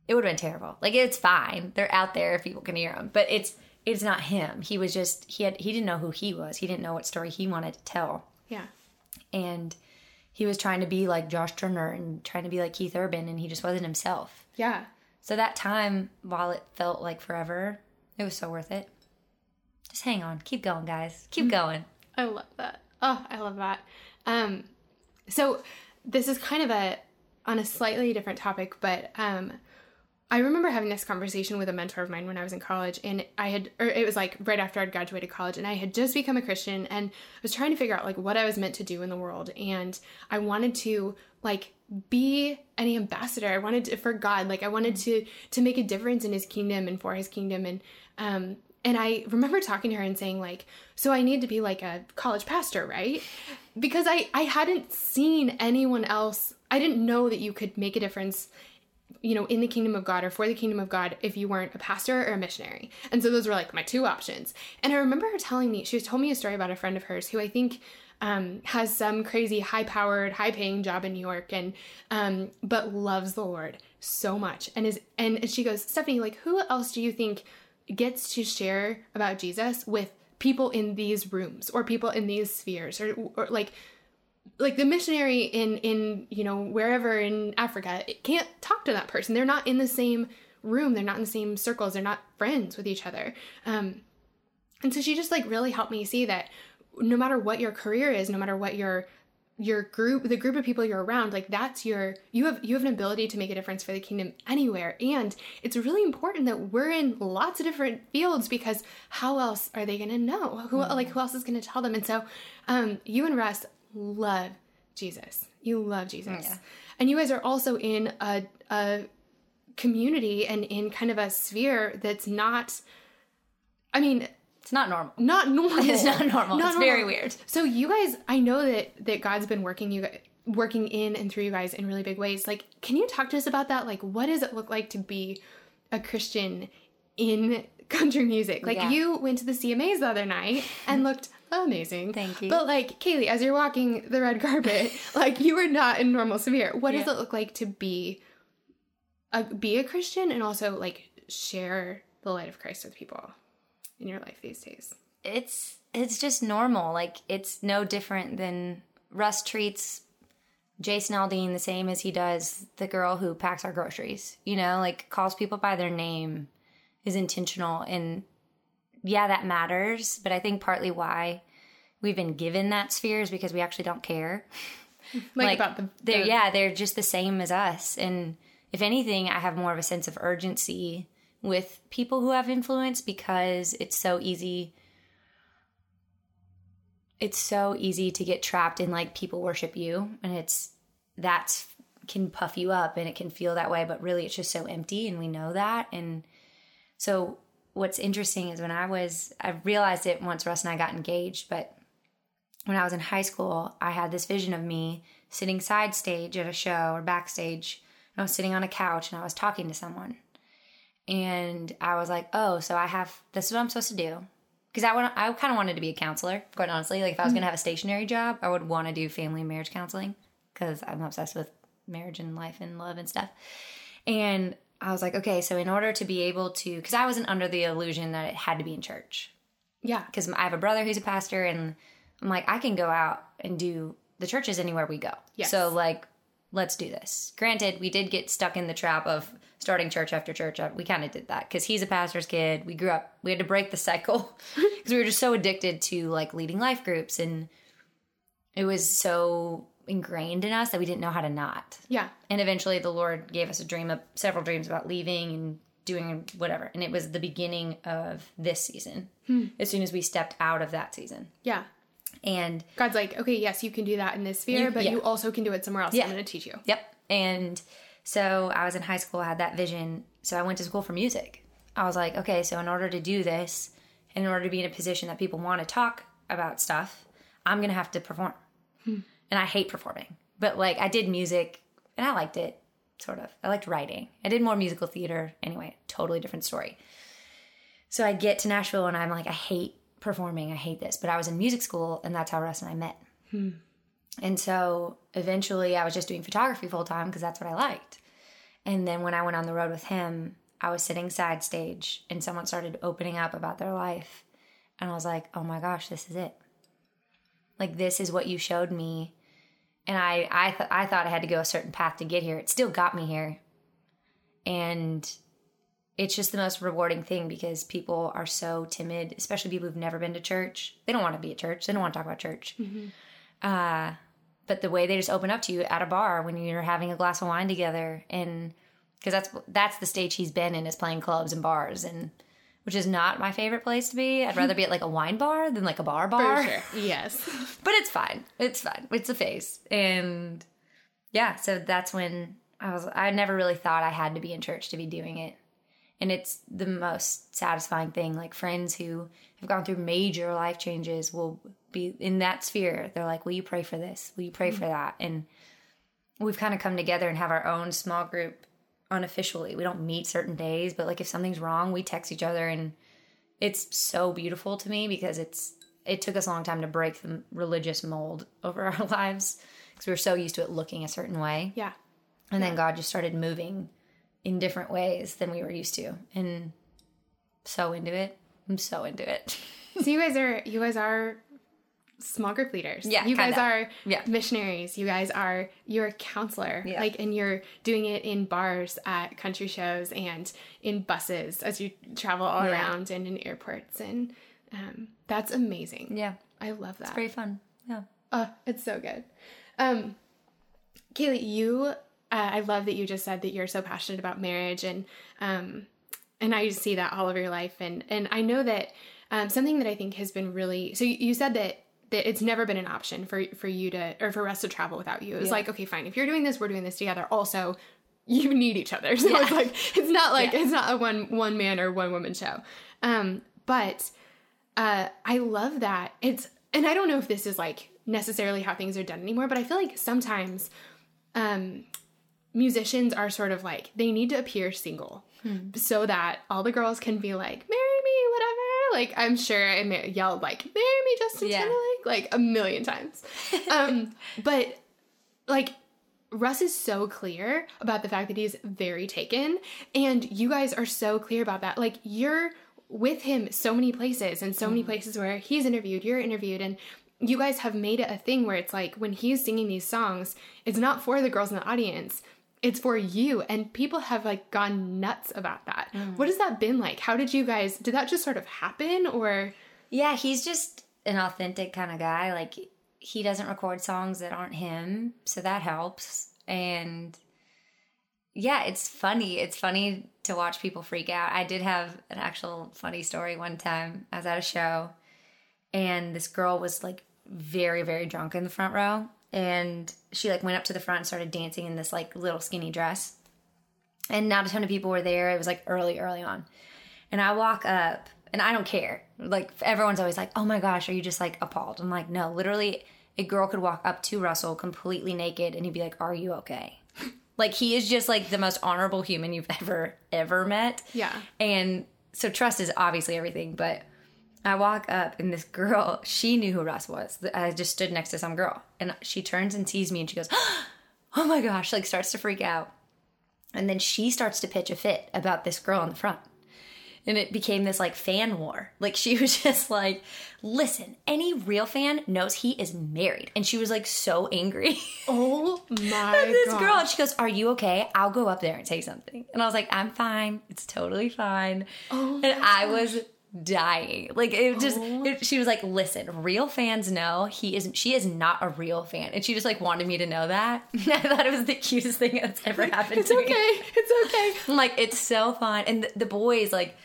it would have been terrible. Like it's fine. They're out there if people can hear them, but it's it's not him. He was just he had he didn't know who he was. He didn't know what story he wanted to tell. yeah And he was trying to be like Josh Turner and trying to be like Keith Urban and he just wasn't himself. yeah So that time, while it felt like forever, it was so worth it. Just hang on. Keep going, guys. Keep mm. going. I love that. Oh, I love that. Um, so this is kind of a on a slightly different topic, but um, I remember having this conversation with a mentor of mine when I was in college, and I had, or it was like right after I'd graduated college, and I had just become a Christian, and I was trying to figure out like what I was meant to do in the world, and I wanted to like be an ambassador. I wanted to, for God, like I wanted to to make a difference in His kingdom and for His kingdom, and um, and I remember talking to her and saying like, so I need to be like a college pastor, right? Because I I hadn't seen anyone else. I didn't know that you could make a difference you know, in the kingdom of God or for the kingdom of God if you weren't a pastor or a missionary. And so those were like my two options. And I remember her telling me, she told me a story about a friend of hers who I think um, has some crazy high powered, high paying job in New York and, um, but loves the Lord so much. And is, and she goes, Stephanie, like, who else do you think gets to share about Jesus with people in these rooms or people in these spheres or, or like, like the missionary in in you know wherever in africa it can't talk to that person. They're not in the same room. They're not in the same circles. They're not friends with each other. Um and so she just like really helped me see that no matter what your career is no matter what your your group the group of people you're around like that's your you have you have an ability to make a difference for the kingdom anywhere. And it's really important that we're in lots of different fields because how else are they going to know? Who like who else is going to tell them? And so um you and russ love jesus. You love jesus. Yeah. and you guys are also in a a community and in kind of a sphere that's not i mean It's not normal. not normal. It's not normal. It's very weird. So you guys, I know that that God's been working you guys, working in and through you guys in really big ways. Like, can you talk to us about that? Like, what does it look like to be a Christian in country music? Like, Yeah. you went to the CMAs the other night and looked amazing. Thank you. But like, Kailey, as you're walking the red carpet, like you are not in normal sphere. What does it look like to be a be a Christian and also like share the light of Christ with people in your life these days? it's it's just normal. Like it's no different than Russ treats Jason Aldean the same as he does the girl who packs our groceries. You know, like calls people by their name, is intentional, and yeah, that matters. But I think partly why we've been given that sphere is because we actually don't care. Like, about the, they're the- yeah they're just the same as us and if anything i have more of a sense of urgency with people who have influence because it's so easy it's so easy to get trapped in like people worship you and it's that's can puff you up and it can feel that way but really it's just so empty and we know that and so what's interesting is when i was i realized it once russ and i got engaged but when I was in high school, I had this vision of me sitting side stage at a show or backstage. And I was sitting on a couch and I was talking to someone. And I was like, oh, so I have, this is what I'm supposed to do. Because I, want, I kind of wanted to be a counselor, quite honestly. Like, if I was mm-hmm. going to have a stationary job, I would want to do family and marriage counseling because I'm obsessed with marriage and life and love and stuff. And I was like, okay, so in order to be able to, because I wasn't under the illusion that it had to be in church yeah. because I have a brother who's a pastor, and I'm like, I can go out and do the churches anywhere we go. Yes. So like, let's do this. Granted, we did get stuck in the trap of starting church after church. We kind of did that because he's a pastor's kid. We grew up. We had to break the cycle because we were just so addicted to like leading life groups, and it was so ingrained in us that we didn't know how to not. Yeah. And eventually, the Lord gave us a dream, of several dreams about leaving and doing whatever. And it was the beginning of this season. Hmm. As soon as we stepped out of that season, Yeah. And God's like, okay, yes, you can do that in this sphere, You- but yeah. you also can do it somewhere else. Yeah. I'm going to teach you. Yep. And so I was in high school, I had that vision. So I went to school for music. I was like, okay, so in order to do this, in order to be in a position that people want to talk about stuff, I'm going to have to perform. Hmm. And I hate performing. But like I did music and I liked it, sort of. I liked writing. I did more musical theater. Anyway, totally different story. So I get to Nashville and I'm like, I hate performing. I hate this. But I was in music school and that's how Russ and I met. Hmm. And so eventually I was just doing photography full time because that's what I liked. And then when I went on the road with him, I was sitting side stage and someone started opening up about their life. And I was like, oh my gosh, this is it. Like, this is what you showed me. And I, I, th- I thought I had to go a certain path to get here. It still got me here. And it's just the most rewarding thing because people are so timid, especially people who've never been to church. They don't want to be at church, they don't want to talk about church. Mm-hmm. Uh, but the way they just open up to you at a bar when you're having a glass of wine together and because that's that's the stage he's been in is playing clubs and bars and which is not my favorite place to be. I'd rather be at like a wine bar than like a bar bar. sure. Yes. but it's fine. It's fine. It's a phase. And yeah so that's when i was i never really thought i had to be in church to be doing it and it's the most satisfying thing. Like friends who have gone through major life changes will be in that sphere. They're like will you pray for this? Will you pray for that? And we've kind of come together and have our own small group unofficially. We don't meet certain days but like if something's wrong we text each other. And it's so beautiful to me because it's it took us a long time to break the religious mold over our lives because we were so used to it looking a certain way. Yeah. and then God just started moving in different ways than we were used to. And so into it. I'm so into it. So you guys are you guys are small group leaders. Yeah, You guys are Yeah. missionaries. You guys are you're a counselor. Yeah. Like and you're doing it in bars at country shows and in buses as you travel all Yeah. around and in airports and um, that's amazing. yeah. I love that. It's very fun. Yeah. Oh, it's so good. Um, Kailey, you, uh, I love that you just said that you're so passionate about marriage, and um, and I see that all over your life, and and I know that um, something that I think has been really. So you, you said that that it's never been an option for for you to or for us to travel without you. It was Yeah. like, okay, fine, if you're doing this, we're doing this together. Also, you need each other. So it's like it's not like Yeah. it's not a one one man or one woman show. Um, but uh, I love that. It's and I don't know if this is like necessarily how things are done anymore, but I feel like sometimes um, musicians are sort of like they need to appear single so that all the girls can be like, "Marry me," whatever. Like I'm sure I ma- yelled like, "Marry me, Justin Yeah. Timberlake," like a million times. um, but like Russ is so clear about the fact that he's very taken, and you guys are so clear about that. Like you're with him so many places and so many places where he's interviewed, you're interviewed, and you guys have made it a thing where it's like when he's singing these songs, it's not for the girls in the audience. It's for you, and people have like gone nuts about that. Mm. What has that been like? How did you guys? Did that just sort of happen, or Yeah, he's just an authentic kind of guy. Like he doesn't record songs that aren't him, so that helps. And yeah, it's funny. It's funny to watch people freak out. I did have an actual funny story one time. I was at a show and this girl was like very very drunk in the front row and she like went up to the front and started dancing in this like little skinny dress. And not a ton of people were there. It was like early early on. And I walk up and I don't care. Like everyone's always like, "Oh my gosh, are you just like appalled?" I'm like, "No, literally a girl could walk up to Russell completely naked and he'd be like, "Are you okay?" like he is just like the most honorable human you've ever ever met. Yeah. And so trust is obviously everything, but I walk up and this girl, she knew who Russ was. I just stood next to some girl and she turns and sees me and she goes, "Oh my gosh," like starts to freak out. And then she starts to pitch a fit about this girl in the front. And it became this like fan war. Like she was just like, listen, any real fan knows he is married. And she was like so angry. oh my this god, girl, and she goes, Are you okay? I'll go up there and say something. And I was like, I'm fine. It's totally fine. Oh and I was dying. Like it just Oh. it, she was like, Listen, real fans know he isn't. she is not a real fan. And she just like wanted me to know that. I thought it was the cutest thing that's ever happened It's to me. okay. It's okay. Like, it's so fun. And the, the boys, like,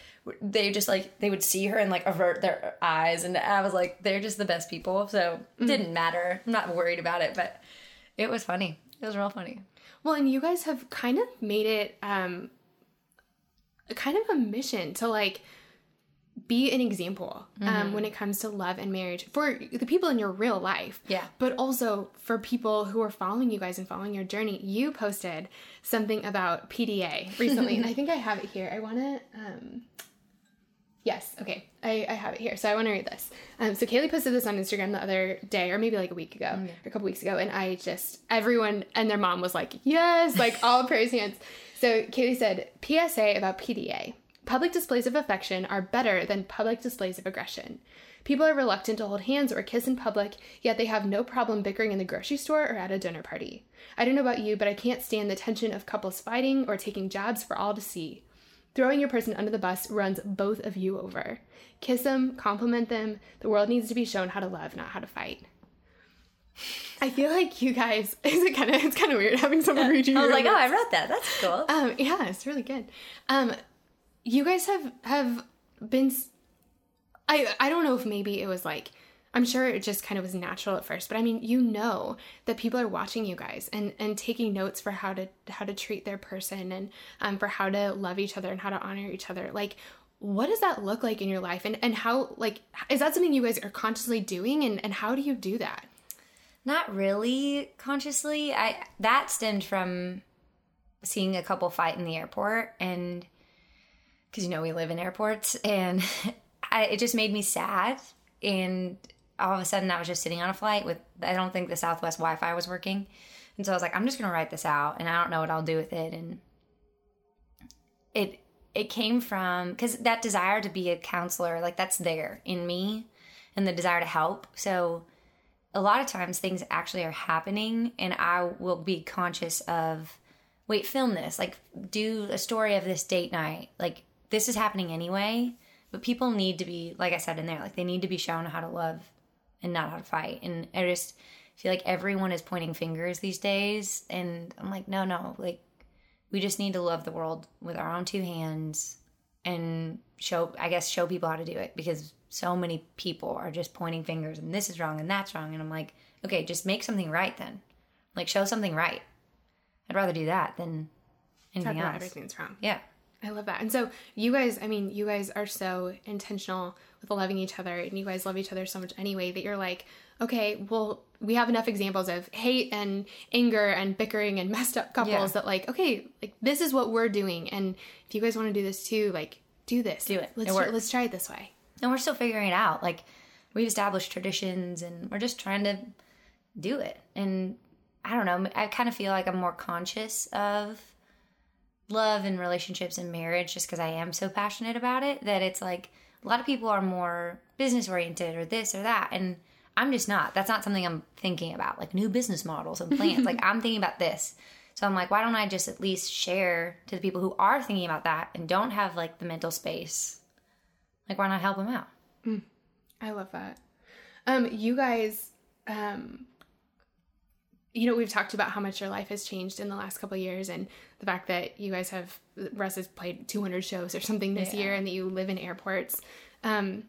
they just like they would see her and like avert their eyes and I was like they're just the best people so it didn't matter I'm not worried about it but it was funny it was real funny Well, and you guys have kind of made it um kind of a mission to like be an example um, when it comes to love and marriage for the people in your real life. Yeah. But also for people who are following you guys and following your journey. You posted something about PDA recently, and I think I have it here. I want to. Um, yes, okay. I, I have it here. So I want to read this. Um, so Kailey posted this on Instagram the other day, or maybe like a week ago, or a couple weeks ago, and I just, everyone and their mom was like, yes, like all praise hands. So Kailey said, PSA about PDA. Public displays of affection are better than public displays of aggression. People are reluctant to hold hands or kiss in public, yet they have no problem bickering in the grocery store or at a dinner party. I don't know about you, but I can't stand the tension of couples fighting or taking jabs for all to see. Throwing your person under the bus runs both of you over. Kiss them, compliment them. The world needs to be shown how to love, not how to fight. I feel like you guys is it kind of it's kind of weird having someone read you. I was like oh. I read that that's cool Um, yeah, it's really good. Um, you guys have have been. I I don't know if maybe it was like. I'm sure it just kind of was natural at first, but I mean, you know that people are watching you guys and and taking notes for how to how to treat their person and um for how to love each other and how to honor each other. Like, what does that look like in your life, and and how like is that something you guys are consciously doing, and and how do you do that? Not really consciously. I that stemmed from seeing a couple fight in the airport and because you know we live in airports and I, it just made me sad and all of a sudden I was just sitting on a flight with I don't think the Southwest Wi-Fi was working and so I was like I'm just gonna write this out and I don't know what I'll do with it and it it came from because that desire to be a counselor like that's there in me and the desire to help so a lot of times things actually are happening and I will be conscious of wait, film this. Like do a story of this date night. Like this is happening anyway, but people need to be like I said in there, like they need to be shown how to love and not how to fight. And I just feel like everyone is pointing fingers these days and I'm like, no, no, like we just need to love the world with our own two hands and show I guess show people how to do it because so many people are just pointing fingers and this is wrong and that's wrong and I'm like, okay, just make something right then. Like show something right. I'd rather do that than Talk anything about else. everything's wrong. Yeah. I love that. And so you guys, I mean, you guys are so intentional with loving each other and you guys love each other so much anyway that you're like, okay, well, we have enough examples of hate and anger and bickering and messed up couples Yeah. that like, okay, like this is what we're doing. And if you guys want to do this too, like do this. Do it. Let's It try, let's try it this way. And we're still figuring it out. Like we've established traditions and we're just trying to do it. And I don't know, I kind of feel like I'm more conscious of love and relationships and marriage just because I am so passionate about it that it's like a lot of people are more business oriented or this or that. And I'm just not. That's not something I'm thinking about, like new business models and plans. like I'm thinking about this. So I'm like, why don't I just at least share to the people who are thinking about that and don't have like the mental space? Like, why not help them out? I love that. Um, you guys, um, you know, we've talked about how much your life has changed in the last couple of years, and the fact that you guys have Russ has played 200 shows or something this Yeah. year, and that you live in airports. Um,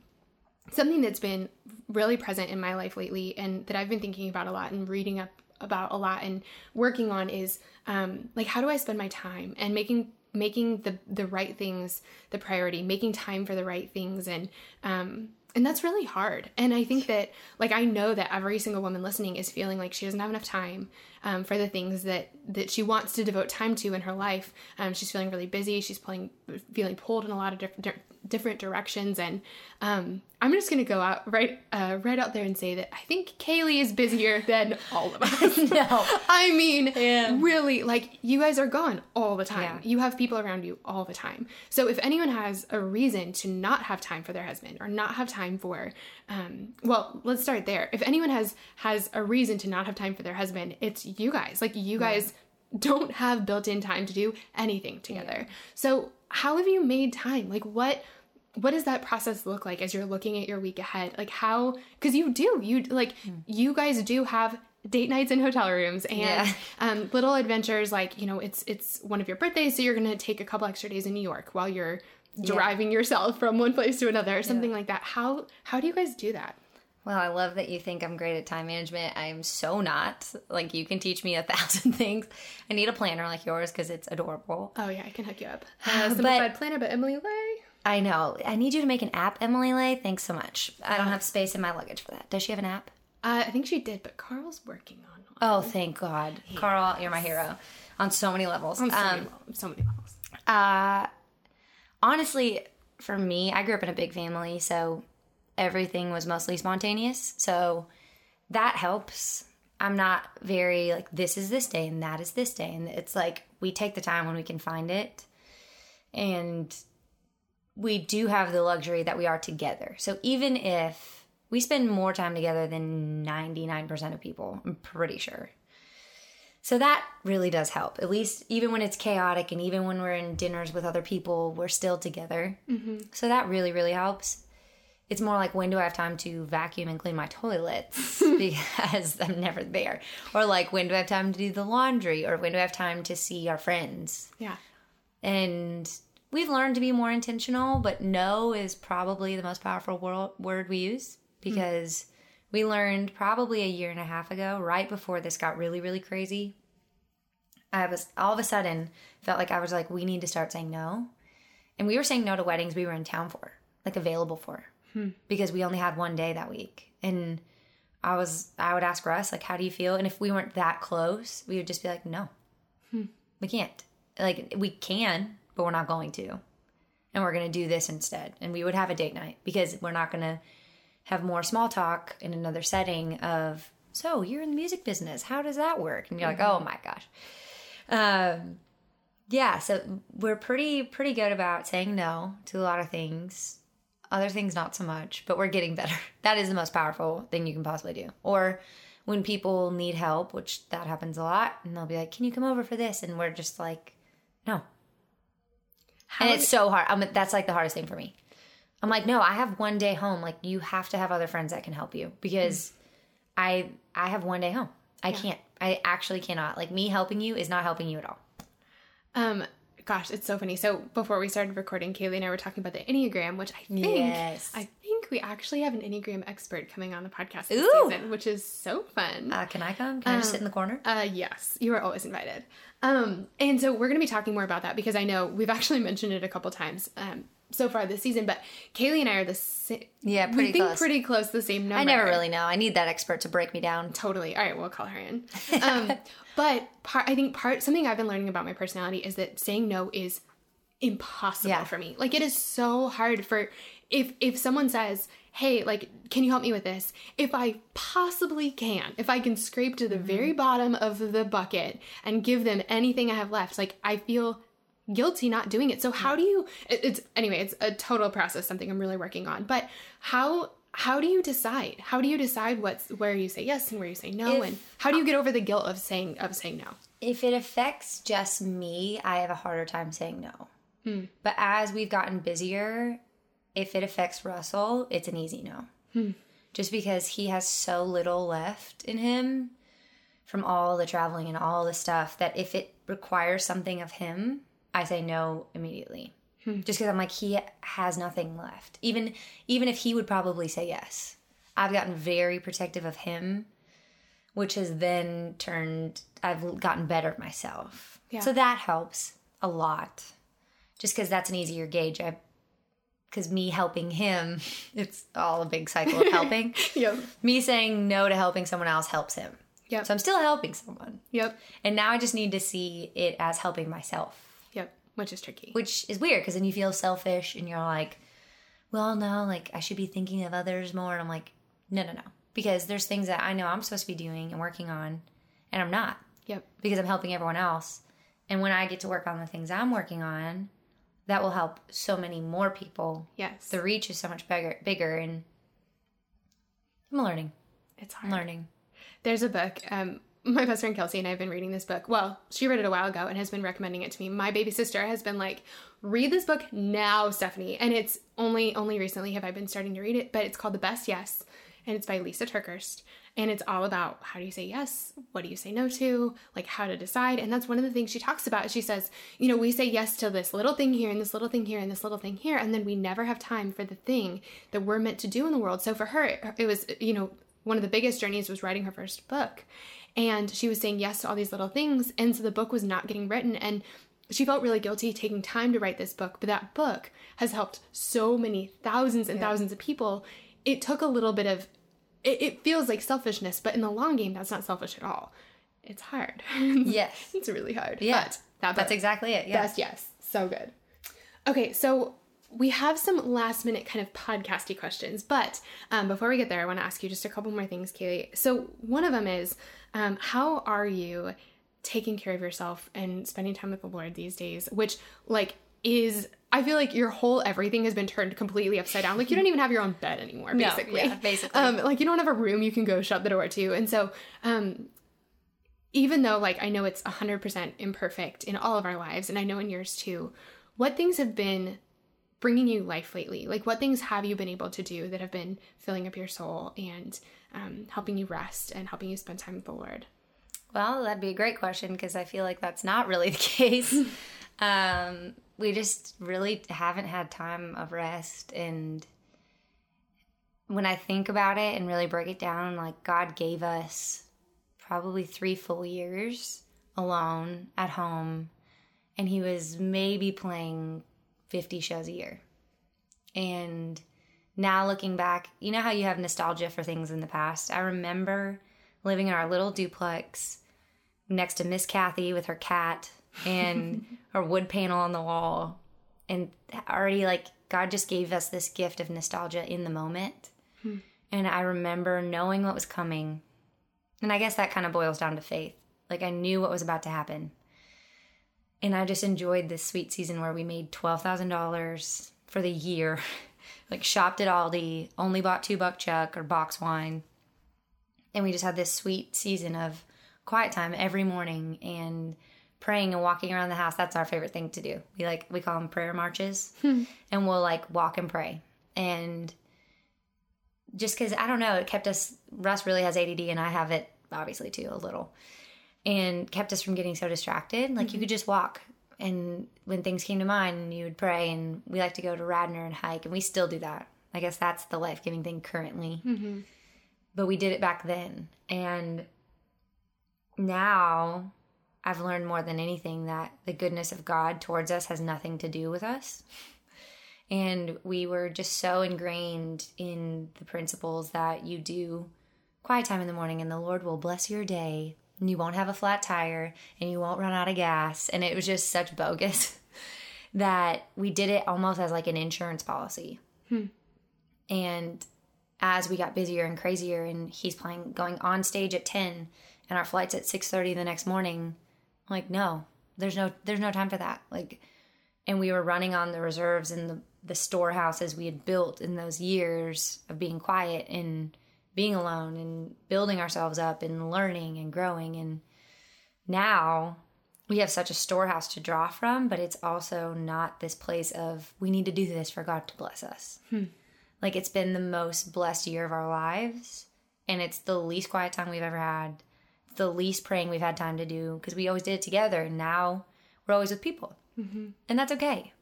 something that's been really present in my life lately, and that I've been thinking about a lot and reading up about a lot and working on is um, like how do I spend my time and making making the the right things the priority, making time for the right things, and um, and that's really hard. And I think that like I know that every single woman listening is feeling like she doesn't have enough time um, for the things that that she wants to devote time to in her life. Um, she's feeling really busy. She's feeling feeling pulled in a lot of different different directions, and um, I'm just gonna go out right uh, right out there and say that I think Kailey is busier than all of us. No. I mean, Yeah. really, like you guys are gone all the time. Yeah. You have people around you all the time. So if anyone has a reason to not have time for their husband or not have time for, um, well, let's start there. If anyone has has a reason to not have time for their husband, it's you guys. Like you guys don't have built-in time to do anything together. So how have you made time? Like what? What does that process look like as you're looking at your week ahead? Like how? Because you do, you like, you guys do have date nights in hotel rooms and Yeah. um, little adventures like you know it's it's one of your birthdays so you're gonna take a couple extra days in new york while you're driving yourself from one place to another or something like that. How how do you guys do that? Well, I love that you think I'm great at time management. I'm so not. Like, you can teach me a thousand things. I need a planner like yours because it's adorable. Oh yeah, I can hook you up. Uh, Simplified Planner by Emily Ley. I know. I need you to make an app, Emily Ley. Thanks so much. I don't have space in my luggage for that. Does she have an app? Uh, I think she did, but Carl's working on one. Oh, thank God. Carl, you're my hero on so many levels. On so, Um, many, levels- so many levels. Uh, honestly, for me, I grew up in a big family, so everything was mostly spontaneous. So that helps. I'm not very like this is this day and that is this day, and it's like we take the time when we can find it, and we do have the luxury that we are together. So even if we spend more time together than 99% of people, I'm pretty sure. So that really does help. At least even when it's chaotic and even when we're in dinners with other people, we're still together. Mm-hmm. So that really, really helps. It's more like when do I have time to vacuum and clean my toilets because I'm never there. Or like when do I have time to do the laundry or when do I have time to see our friends. Yeah. And we've learned to be more intentional, but no is probably the most powerful wor- word we use hmm. because we learned probably a year and a half ago, right before this got really, really crazy. I was all of a sudden felt like I was like, we need to start saying no. And we were saying no to weddings we were in town for, like available for, Hmm. because we only had one day that week. And I was, I would ask Russ, like, how do you feel? And if we weren't that close, we would just be like, no, hmm. we can't. Like, we can, but we're not going to. And we're going to do this instead. And we would have a date night because we're not going to have more small talk in another setting of, so you're in the music business. How does that work? And you're like, mm-hmm. oh my gosh. Um, yeah, so we're pretty pretty good about saying no to a lot of things. Other things not so much, but we're getting better. That is the most powerful thing you can possibly do. Or when people need help, which that happens a lot, and they'll be like, "Can you come over for this?" and we're just like, "No." and it's so hard. I mean, that's like the hardest thing for me. I'm like, "No, I have one day home. Like you have to have other friends that can help you because I I have one day home. I can't. I actually cannot. Like me helping you is not helping you at all." Um, gosh, it's so funny. So before we started recording, Kailey and I were talking about the Enneagram, which I think Yes. I think we actually have an Enneagram expert coming on the podcast this Ooh. season, which is so fun. Uh, can I come? Can I just sit in the corner? Uh, yes, you are always invited. Um, and so we're going to be talking more about that because I know we've actually mentioned it a couple times um, so far this season. But Kailey and I are the same. Yeah, we pretty think close. pretty close, the same number. I never really know. I need that expert to break me down. Totally. All right, we'll call her in. Um, but part, I think part something I've been learning about my personality is that saying no is impossible Yeah. for me. Like it is so hard for if if someone says, "Hey, like can you help me with this?" If I possibly can, if I can scrape to the very bottom of the bucket and give them anything I have left, like I feel guilty not doing it. So how do you it, it's anyway, it's a total process something I'm really working on. But how how do you decide? How do you decide what's where you say yes and where you say no If- and how do you get over the guilt of saying of saying no? If it affects just me, I have a harder time saying no. Hmm. But as we've gotten busier, if it affects Russell, it's an easy no. Hmm. Just because he has so little left in him from all the traveling and all the stuff that if it requires something of him, I say no immediately. Hmm. Just because I'm like he has nothing left. Even even if he would probably say yes. I've gotten very protective of him which has then turned I've gotten better at myself. Yeah. So that helps a lot. Just cuz that's an easier gauge. I cuz me helping him, it's all a big cycle of helping. Yep. me saying no to helping someone else helps him. Yep. So I'm still helping someone. Yep. And now I just need to see it as helping myself. Which is tricky. which is weird because then you feel selfish and you're like, well, no, like I should be thinking of others more. And I'm like, no, no, no. Because there's things that I know I'm supposed to be doing and working on, and I'm not Yep. because I'm helping everyone else. And when I get to work on the things I'm working on, that will help so many more people. Yes. The reach is so much bigger, bigger, and I'm learning. it's I'm hard. learning. There's a book. Um, my best friend Kelsey and I have been reading this book. Well, she read it a while ago and has been recommending it to me. My baby sister has been like, "Read this book now, Stephanie." And it's only only recently have I been starting to read it, but it's called The Best Yes. and it's by Lysa TerKeurst. And it's all about how do you say yes? What do you say no to? Like how to decide. And that's one of the things she talks about. She says, you know, we say yes to this little thing here and this little thing here and this little thing here. And then we never have time for the thing that we're meant to do in the world. So for her, it was, you know, one of the biggest journeys was writing her first book. And she was saying yes to all these little things. And so the book was not getting written. And she felt really guilty taking time to write this book, but that book has helped so many thousands and yeah. thousands of people. It took a little bit of it, it feels like selfishness, but in the long game, that's not selfish at all. It's hard. Yes. it's really hard. Yeah. But that that's exactly it. Yes. yes. So good. Okay, so we have some last minute kind of podcasty questions, but um, before we get there, I want to ask you just a couple more things, Kailey. So one of them is, um, how are you taking care of yourself and spending time with the Lord these days? Which like is I feel like your whole everything has been turned completely upside down. Like you don't even have your own bed anymore, basically. No, yeah, basically. Um, like you don't have a room you can go shut the door to. And so, um, even though like I know it's 100% imperfect in all of our lives, and I know in yours too, what things have been bringing you life lately? Like what things have you been able to do that have been filling up your soul and um, helping you rest and helping you spend time with the Lord? Well, that'd be a great question because I feel like that's not really the case. um, we just really haven't had time of rest and when I think about it and really break it down, like God gave us probably three full years alone at home, and He was maybe playing 50 shows a year. And now looking back, you know how you have nostalgia for things in the past? I remember living in our little duplex next to Miss Kathy with her cat and her wood panel on the wall and already like God just gave us this gift of nostalgia in the moment. Hmm. And I remember knowing what was coming. And I guess that kind of boils down to faith. Like I knew what was about to happen. And I just enjoyed this sweet season where we made $12,000 for the year. like shopped at Aldi, only bought two buck chuck or box wine. And we just had this sweet season of quiet time every morning and praying and walking around the house. That's our favorite thing to do. We like we call them prayer marches, hmm. and we'll like walk and pray. And just because I don't know, it kept us. Russ really has ADD, and I have it obviously too a little, and kept us from getting so distracted. Like mm-hmm. you could just walk, and when things came to mind, you would pray. And we like to go to Radnor and hike, and we still do that. I guess that's the life giving thing currently. Mm-hmm. But we did it back then, and now I've learned more than anything that the goodness of God towards us has nothing to do with us. And we were just so ingrained in the principles that you do quiet time in the morning and the Lord will bless your day and you won't have a flat tire and you won't run out of gas. And it was just such bogus that we did it almost as like an insurance policy. Hmm. And as we got busier and crazier and he's playing going on stage at 10 and our flight's at 6:30 the next morning like, no, there's no there's no time for that. Like and we were running on the reserves and the the storehouses we had built in those years of being quiet and being alone and building ourselves up and learning and growing and now we have such a storehouse to draw from but it's also not this place of we need to do this for god to bless us hmm. like it's been the most blessed year of our lives and it's the least quiet time we've ever had the least praying we've had time to do because we always did it together. And now we're always with people. Mm-hmm. And that's okay.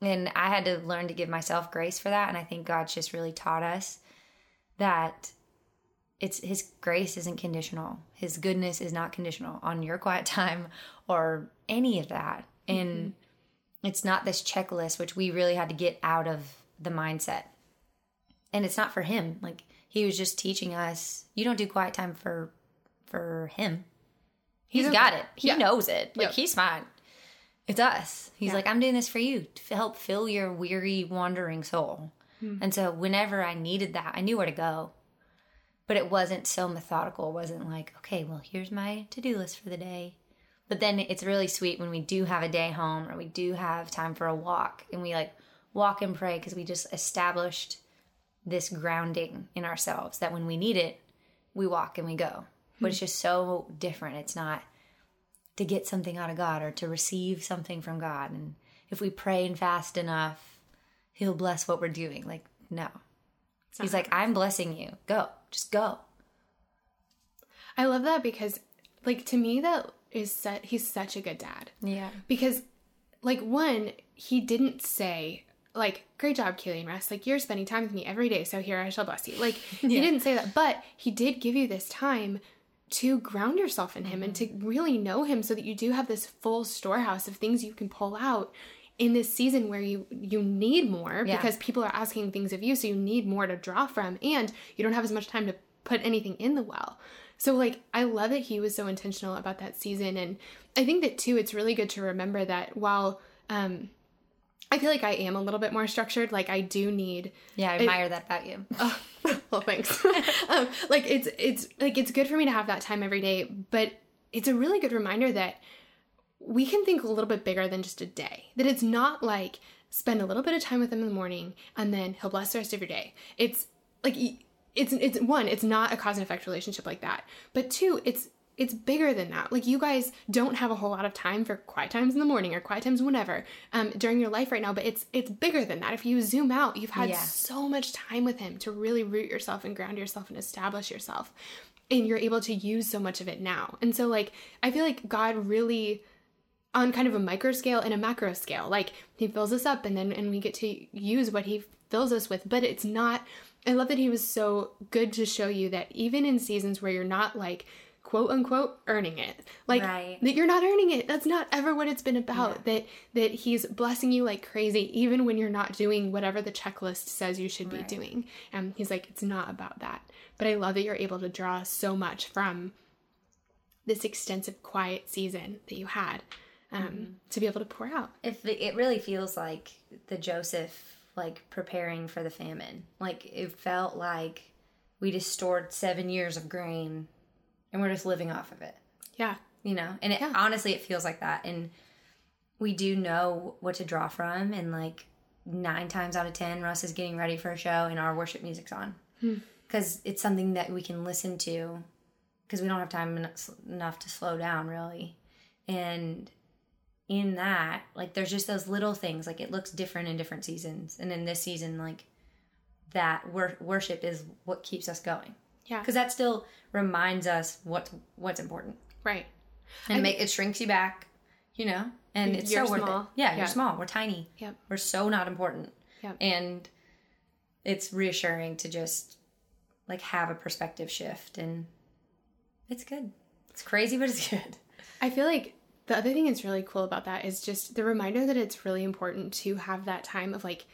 And I had to learn to give myself grace for that. And I think God's just really taught us that it's his grace isn't conditional. His goodness is not conditional on your quiet time or any of that. And mm-hmm. it's not this checklist, which we really had to get out of the mindset. And it's not for him. Like he was just teaching us, you don't do quiet time for for him. He's has got it. He yeah. knows it. Like yep. he's fine. It's us. He's yeah. like, I'm doing this for you to help fill your weary, wandering soul. Hmm. And so whenever I needed that, I knew where to go. But it wasn't so methodical. It wasn't like, okay, well, here's my to do list for the day. But then it's really sweet when we do have a day home or we do have time for a walk and we like walk and pray because we just established this grounding in ourselves that when we need it, we walk and we go but it's just so different. It's not to get something out of God or to receive something from God. And if we pray and fast enough, He'll bless what we're doing. Like, no. He's like, I'm blessing you. Go. Just go. I love that because, like, to me, that is set. He's such a good dad. Yeah. Because, like, one, he didn't say, like, great job, Kailey and Russ. Like, you're spending time with me every day, so here I shall bless you. Like, he didn't say that, but he did give you this time to ground yourself in him and to mm-hmm. really know him so that you do have this full storehouse of things you can pull out in this season where you you need more Yeah. because people are asking things of you so you need more to draw from and you don't have as much time to put anything in the well so like i love that he was so intentional about that season and i think that too it's really good to remember that while um i feel like i am a little bit more structured like i do need Yeah, I admire that about you. Oh, well, thanks. um, like it's it's like it's good for me to have that time every day, but it's a really good reminder that we can think a little bit bigger than just a day. That it's not like spend a little bit of time with him in the morning and then he'll bless the rest of your day. It's like it's it's one, it's not a cause and effect relationship like that. But two, it's it's bigger than that. Like you guys don't have a whole lot of time for quiet times in the morning or quiet times whenever um, during your life right now. But it's it's bigger than that. If you zoom out, you've had Yeah. so much time with him to really root yourself and ground yourself and establish yourself, and you're able to use so much of it now. And so like I feel like God really on kind of a micro scale and a macro scale. Like he fills us up and then and we get to use what he fills us with. But it's not I love that he was so good to show you that even in seasons where you're not like quote unquote earning it. Like Right. that you're not earning it. That's not ever what it's been about. That that he's blessing you like crazy even when you're not doing whatever the checklist says you should be doing. And he's like it's not about that. But I love that you're able to draw so much from this extensive quiet season that you had um, to be able to pour out. If it, it really feels like the Joseph like preparing for the famine. Like it felt like we just stored seven years of grain and we're just living off of it. Yeah. You know? And it, Yeah. honestly it feels like that. And we do know what to draw from and like nine times out of ten Russ is getting ready for a show and our worship music's on. Because it's something that we can listen to because we don't have time enough to slow down really. And in that, like there's just those little things. Like it looks different in different seasons, and in this season, like that wor- worship is what keeps us going. Yeah. because that still reminds us what's what's important, Right. and make it shrinks you back, you know. And it's so worth small. it. Yeah, Yeah. you're small. We're tiny. Yep. We're so not important. Yep. And it's reassuring to just like have a perspective shift, and it's good. It's crazy, but it's good. I feel like the other thing that's really cool about that is just the reminder that it's really important to have that time of like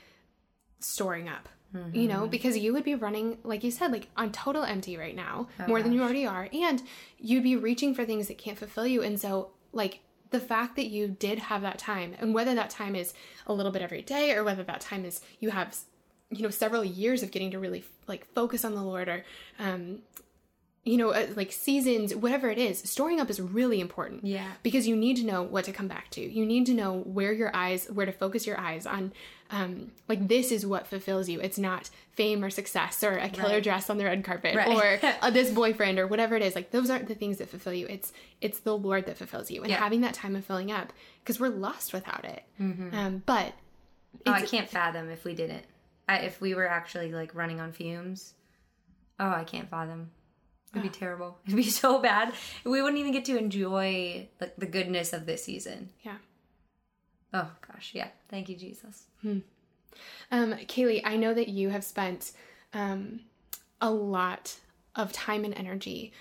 storing up. You know, because you would be running, like you said, like on total empty right now, more than you already are. And you'd be reaching for things that can't fulfill you. And so, like, the fact that you did have that time, and whether that time is a little bit every day or whether that time is you have, you know, several years of getting to really like focus on the Lord or, um, you know, uh, like seasons, whatever it is, storing up is really important. Yeah. Because you need to know what to come back to. You need to know where your eyes, where to focus your eyes on. Um, like this is what fulfills you. It's not fame or success or a killer Right. dress on the red carpet Right. or uh, this boyfriend or whatever it is. Like those aren't the things that fulfill you. It's it's the Lord that fulfills you. And Yeah. having that time of filling up because we're lost without it. Um, but Oh, I can't fathom if we didn't. I, if we were actually like running on fumes. Oh, I can't fathom. It'd be terrible. It'd be so bad. We wouldn't even get to enjoy like the goodness of this season. yeah. Oh gosh, yeah. Thank you, Jesus. Hmm. Um, Kailey, I know that you have spent um, a lot of time and energy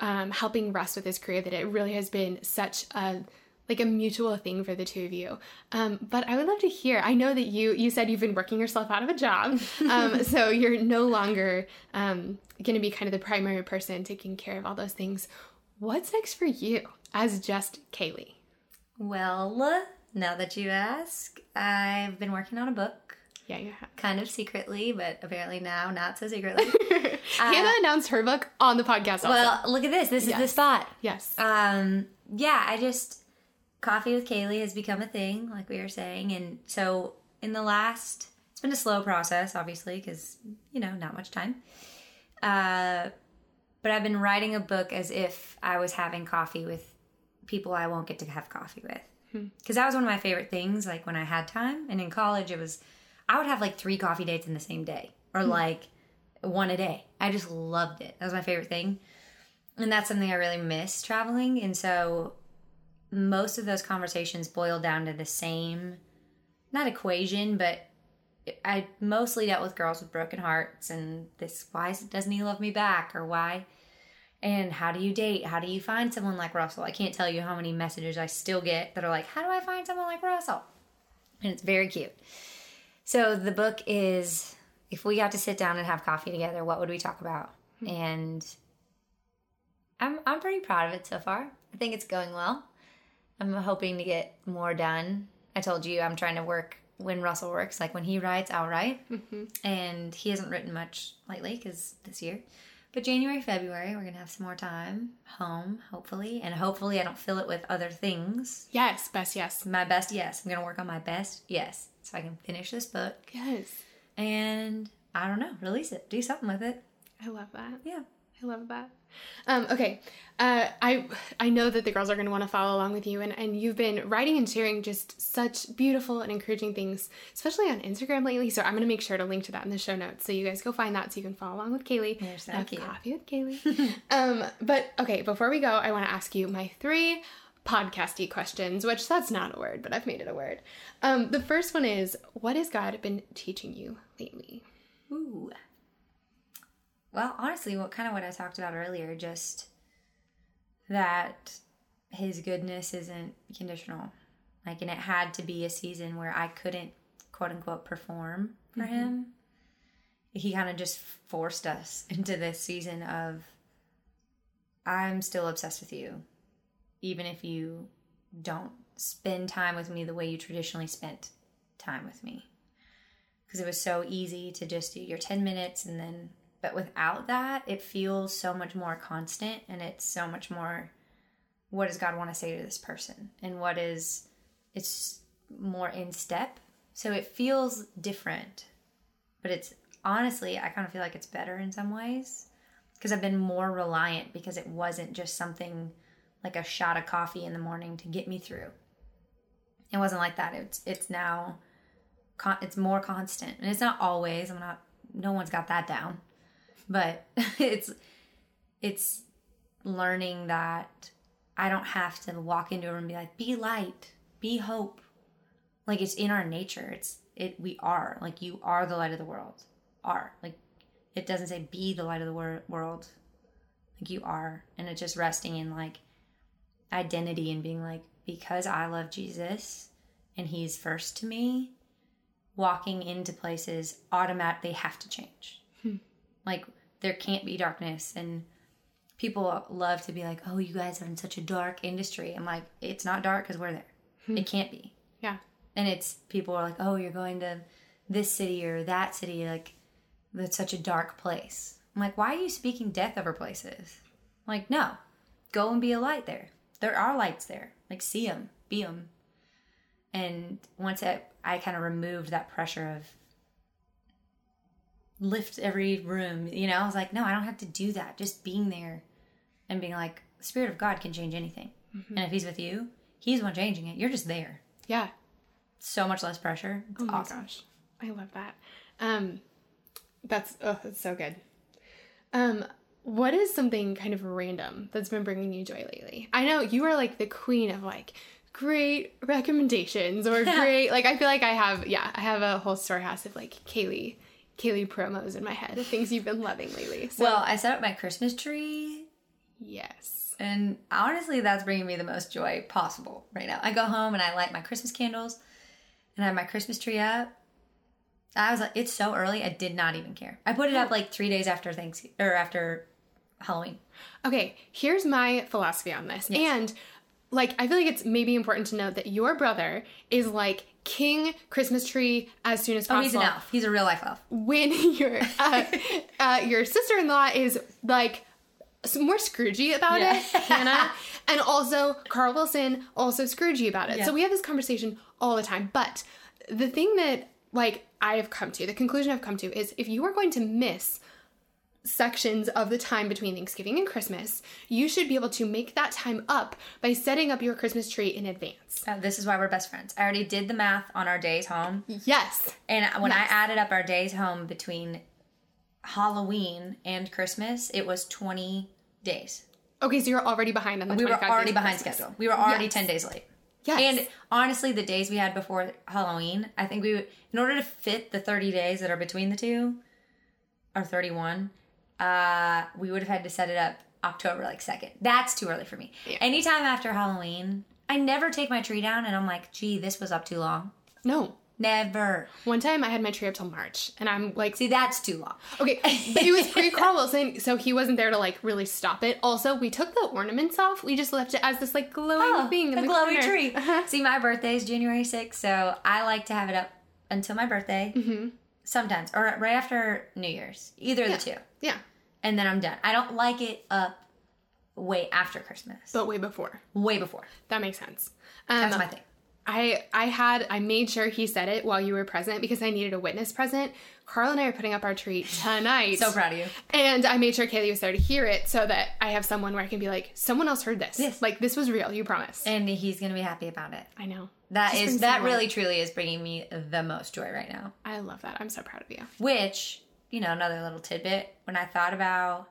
um, helping Russ with his career. That it really has been such a like a mutual thing for the two of you. Um, but I would love to hear. I know that you you said you've been working yourself out of a job, um, so you're no longer um, going to be kind of the primary person taking care of all those things. What's next for you as just Kailey? Well, now that you ask, I've been working on a book, Yeah, you have. kind of secretly, but apparently now not so secretly. Hannah announced her book on the podcast. Also. well, look at this. This is the spot. yes. Um, yeah, I just coffee with Kailey has become a thing, like we were saying, and so in the last, it's been a slow process, obviously, because you know not much time. Uh, but I've been writing a book as if I was having coffee with people I won't get to have coffee with, because that was one of my favorite things. Like when I had time, and in college, it was I would have like three coffee dates in the same day, or like one a day. I just loved it. That was my favorite thing. And that's something I really miss traveling. And so most of those conversations boil down to the same, not equation, but I mostly dealt with girls with broken hearts and this why doesn't he love me back? or why? And how do you date? How do you find someone like russell? I can't tell you how many messages i still get that are like how do i find someone like russell? And it's very cute. So the book is if we got to sit down and have coffee together what would we talk about? Mm-hmm. and I'm, I'm pretty proud of it so far. I think it's going well i'm hoping to get more done i told you i'm trying to work when Russell works. Like when he writes, I'll write. Mm-hmm. And he hasn't written much lately because this year. But January, February, we're going to have some more time home, hopefully. And hopefully, I don't fill it with other things. Yes, best yes. My best yes. I'm going to work on my best yes. So I can finish this book. Yes. And I don't know, release it, do something with it. I love that. Yeah. I love that. Um, okay, uh, I I know that the girls are going to want to follow along with you, and, and you've been writing and sharing just such beautiful and encouraging things, especially on Instagram lately. So I'm going to make sure to link to that in the show notes, so you guys go find that, so you can follow along with Kailey. You're so have cute. Coffee with Kailey. um, but okay, before we go, I want to ask you my three podcasty questions, which that's not a word, but I've made it a word. Um, the first one is, what has God been teaching you lately? Ooh. Well, honestly, what kind of what I talked about earlier, just that his goodness isn't conditional. Like, and it had to be a season where I couldn't, quote unquote, perform for mm-hmm. him. He kind of just forced us into this season of, I'm still obsessed with you, even if you don't spend time with me the way you traditionally spent time with me. Because it was so easy to just do your 10 minutes and then but without that, it feels so much more constant and it's so much more what does God want to say to this person? And what is it's more in step. So it feels different. But it's honestly, I kind of feel like it's better in some ways because I've been more reliant because it wasn't just something like a shot of coffee in the morning to get me through. It wasn't like that. It's it's now it's more constant. And it's not always. I'm not no one's got that down but it's it's learning that I don't have to walk into a room and be like, be light, be hope. Like it's in our nature. It's it we are. Like you are the light of the world. Are. Like it doesn't say be the light of the wor- world. Like you are. And it's just resting in like identity and being like, because I love Jesus and he's first to me, walking into places automatically have to change. Like there can't be darkness. And people love to be like oh you guys are in such a dark industry. I'm like it's not dark because we're there. Hmm. it can't be. Yeah. And it's people are like oh you're going to this city or that city like that's such a dark place. I'm like why are you speaking death over places? I'm like no. Go and be a light there. There are lights there. Like see them be them and once I, I kind of removed that pressure of lift every room. You know, I was like, no, I don't have to do that. Just being there and being like, Spirit of God can change anything. Mm-hmm. And if He's with you, He's one changing it. You're just there. Yeah. So much less pressure. It's oh my awesome. gosh. I love that. Um, that's, oh, that's so good. Um, what is something kind of random that's been bringing you joy lately? I know you are like the queen of like great recommendations or great, like, I feel like I have, yeah, I have a whole storehouse of like Kailey Kailey promos in my head, things you've been loving lately. So. Well, I set up my Christmas tree. Yes. And honestly, that's bringing me the most joy possible right now. I go home and I light my Christmas candles and I have my Christmas tree up. I was like, it's so early, I did not even care. I put it up like three days after Thanksgiving or after Halloween. Okay, here's my philosophy on this. Yes. And like, I feel like it's maybe important to note that your brother is like king Christmas tree as soon as possible. Oh, he's an elf. He's a real life elf. When your uh, uh, your sister in law is like more Scroogey about yeah. it, Hannah, and also Carl Wilson also Scroogey about it. Yeah. So we have this conversation all the time. But the thing that like I have come to, the conclusion I've come to is if you are going to miss sections of the time between Thanksgiving and Christmas, you should be able to make that time up by setting up your Christmas tree in advance. Uh, this is why we're best friends. I already did the math on our days home. Yes. And when yes. I added up our days home between Halloween and Christmas, it was 20 days. Okay, so you're already behind on the We were already behind Christmas. schedule. We were already Yes. 10 days late. Yes. And honestly, the days we had before Halloween, I think we would, in order to fit the 30 days that are between the two, or 31, uh, we would have had to set it up October like 2nd. That's too early for me. Yeah. Anytime after Halloween, I never take my tree down and I'm like, gee, this was up too long. no. Never. One time I had my tree up till March, and I'm like, See, that's too long. okay, but it was pre Carl Wilson, so he wasn't there to like really stop it. Also, we took the ornaments off. We just left it as this like glowing thing in a the glowy corner. tree. Uh-huh. See, my birthday is January 6th, so I like to have it up until my birthday. Mm-hmm. Sometimes, or right after New Year's. Either of the two. Yeah, And then I'm done. I don't like it up way after Christmas. but way before. way before. That makes sense. Um, That's my thing. I I had I made sure he said it while you were present because I needed a witness present. Carl and I are putting up our tree tonight. So proud of you. And I made sure Kailey was there to hear it so that I have someone where I can be like, someone else heard this. Yes. Like this was real, you promise. And he's going to be happy about it. I know. That Just is that really truly is bringing me the most joy right now. I love that. I'm so proud of you. Which, you know, another little tidbit when I thought about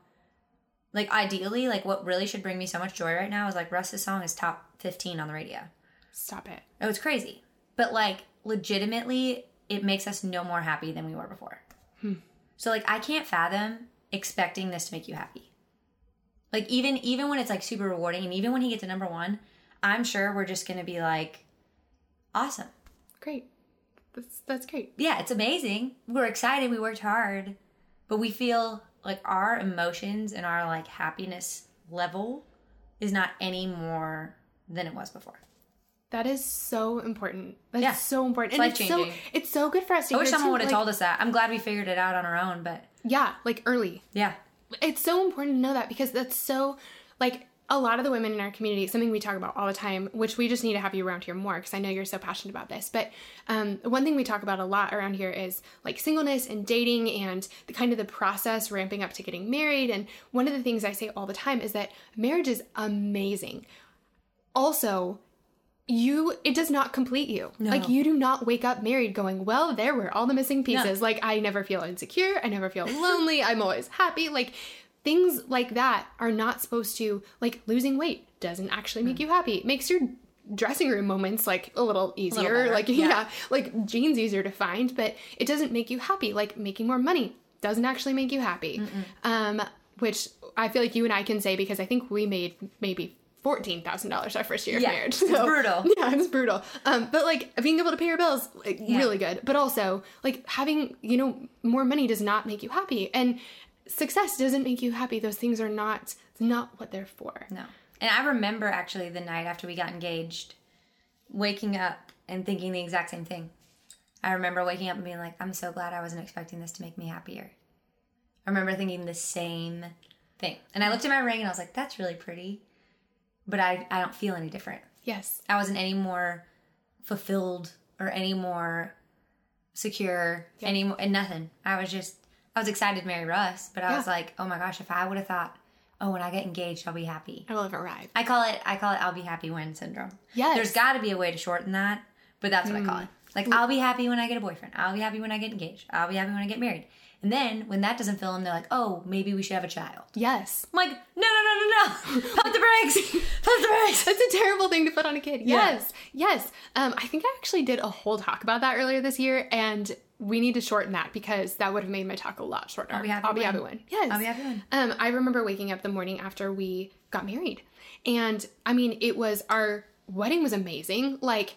like ideally like what really should bring me so much joy right now is like Russ's song is top 15 on the radio. Stop it. Oh, it's crazy. But like legitimately, it makes us no more happy than we were before. Hmm. So like I can't fathom expecting this to make you happy. Like even even when it's like super rewarding and even when he gets to number 1, I'm sure we're just going to be like awesome. Great. That's that's great. Yeah, it's amazing. We're excited, we worked hard, but we feel like our emotions and our like happiness level is not any more than it was before. That is so important. That's Yeah. so important. It's and it's so life-changing. it's so good for us to I wish someone would have like- told us that. I'm glad we figured it out on our own, but Yeah, like early. yeah. it's so important to know that because that's so like a lot of the women in our community something we talk about all the time which we just need to have you around here more because i know you're so passionate about this. But um, one thing we talk about a lot around here is like singleness and dating and the kind of the process ramping up to getting married. And one of the things i say all the time is that marriage is amazing. Also you it does not complete you. Like you do not wake up married going well there were all the missing pieces. Like i never feel insecure. I never feel lonely. I'm always happy. Like things like that are not supposed to like losing weight doesn't actually make you happy. It makes your dressing room moments like a little easier better, like yeah. yeah. like jeans easier to find but it doesn't make you happy. Like making more money doesn't actually make you happy. Um which i feel like you and i can say because i think we made maybe $14000 our first year Yeah, of marriage it's brutal. yeah it's brutal. Um but like being able to pay your bills like really good. But also like having you know more money does not make you happy. And success doesn't make you happy those things are not not what they're for No. And I remember actually the night after we got engaged, waking up and thinking the exact same thing. I remember waking up and being like, I'm so glad I wasn't expecting this to make me happier. I remember thinking the same thing. And I looked at my ring and I was like, that's really pretty. But I, I don't feel any different. yes I wasn't any more fulfilled or any more secure, any more, and nothing. I was just, I was excited to marry Russ, but I was like, oh my gosh, if I would have thought, oh, when I get engaged, I'll be happy. i will have arrived I call it, I call it, I'll be happy when syndrome. Yes. There's got to be a way to shorten that, but that's what I call it. Like, I'll be happy when I get a boyfriend. I'll be happy when I get engaged. I'll be happy when I get married. And then when that doesn't fill them, they're like, oh, maybe we should have a child. yes I'm like, no, no, no, no, no. Pump the brakes. Pump the brakes. That's a terrible thing to put on a kid. Yes, yes. Um, I think I actually did a whole talk about that earlier this year, and we need to shorten that because that would have made my talk a lot shorter. I'll be happy I'll be happy when. Yes, I'll be happy when. Um, I remember waking up the morning after we got married, and I mean, it was our wedding was amazing. Like.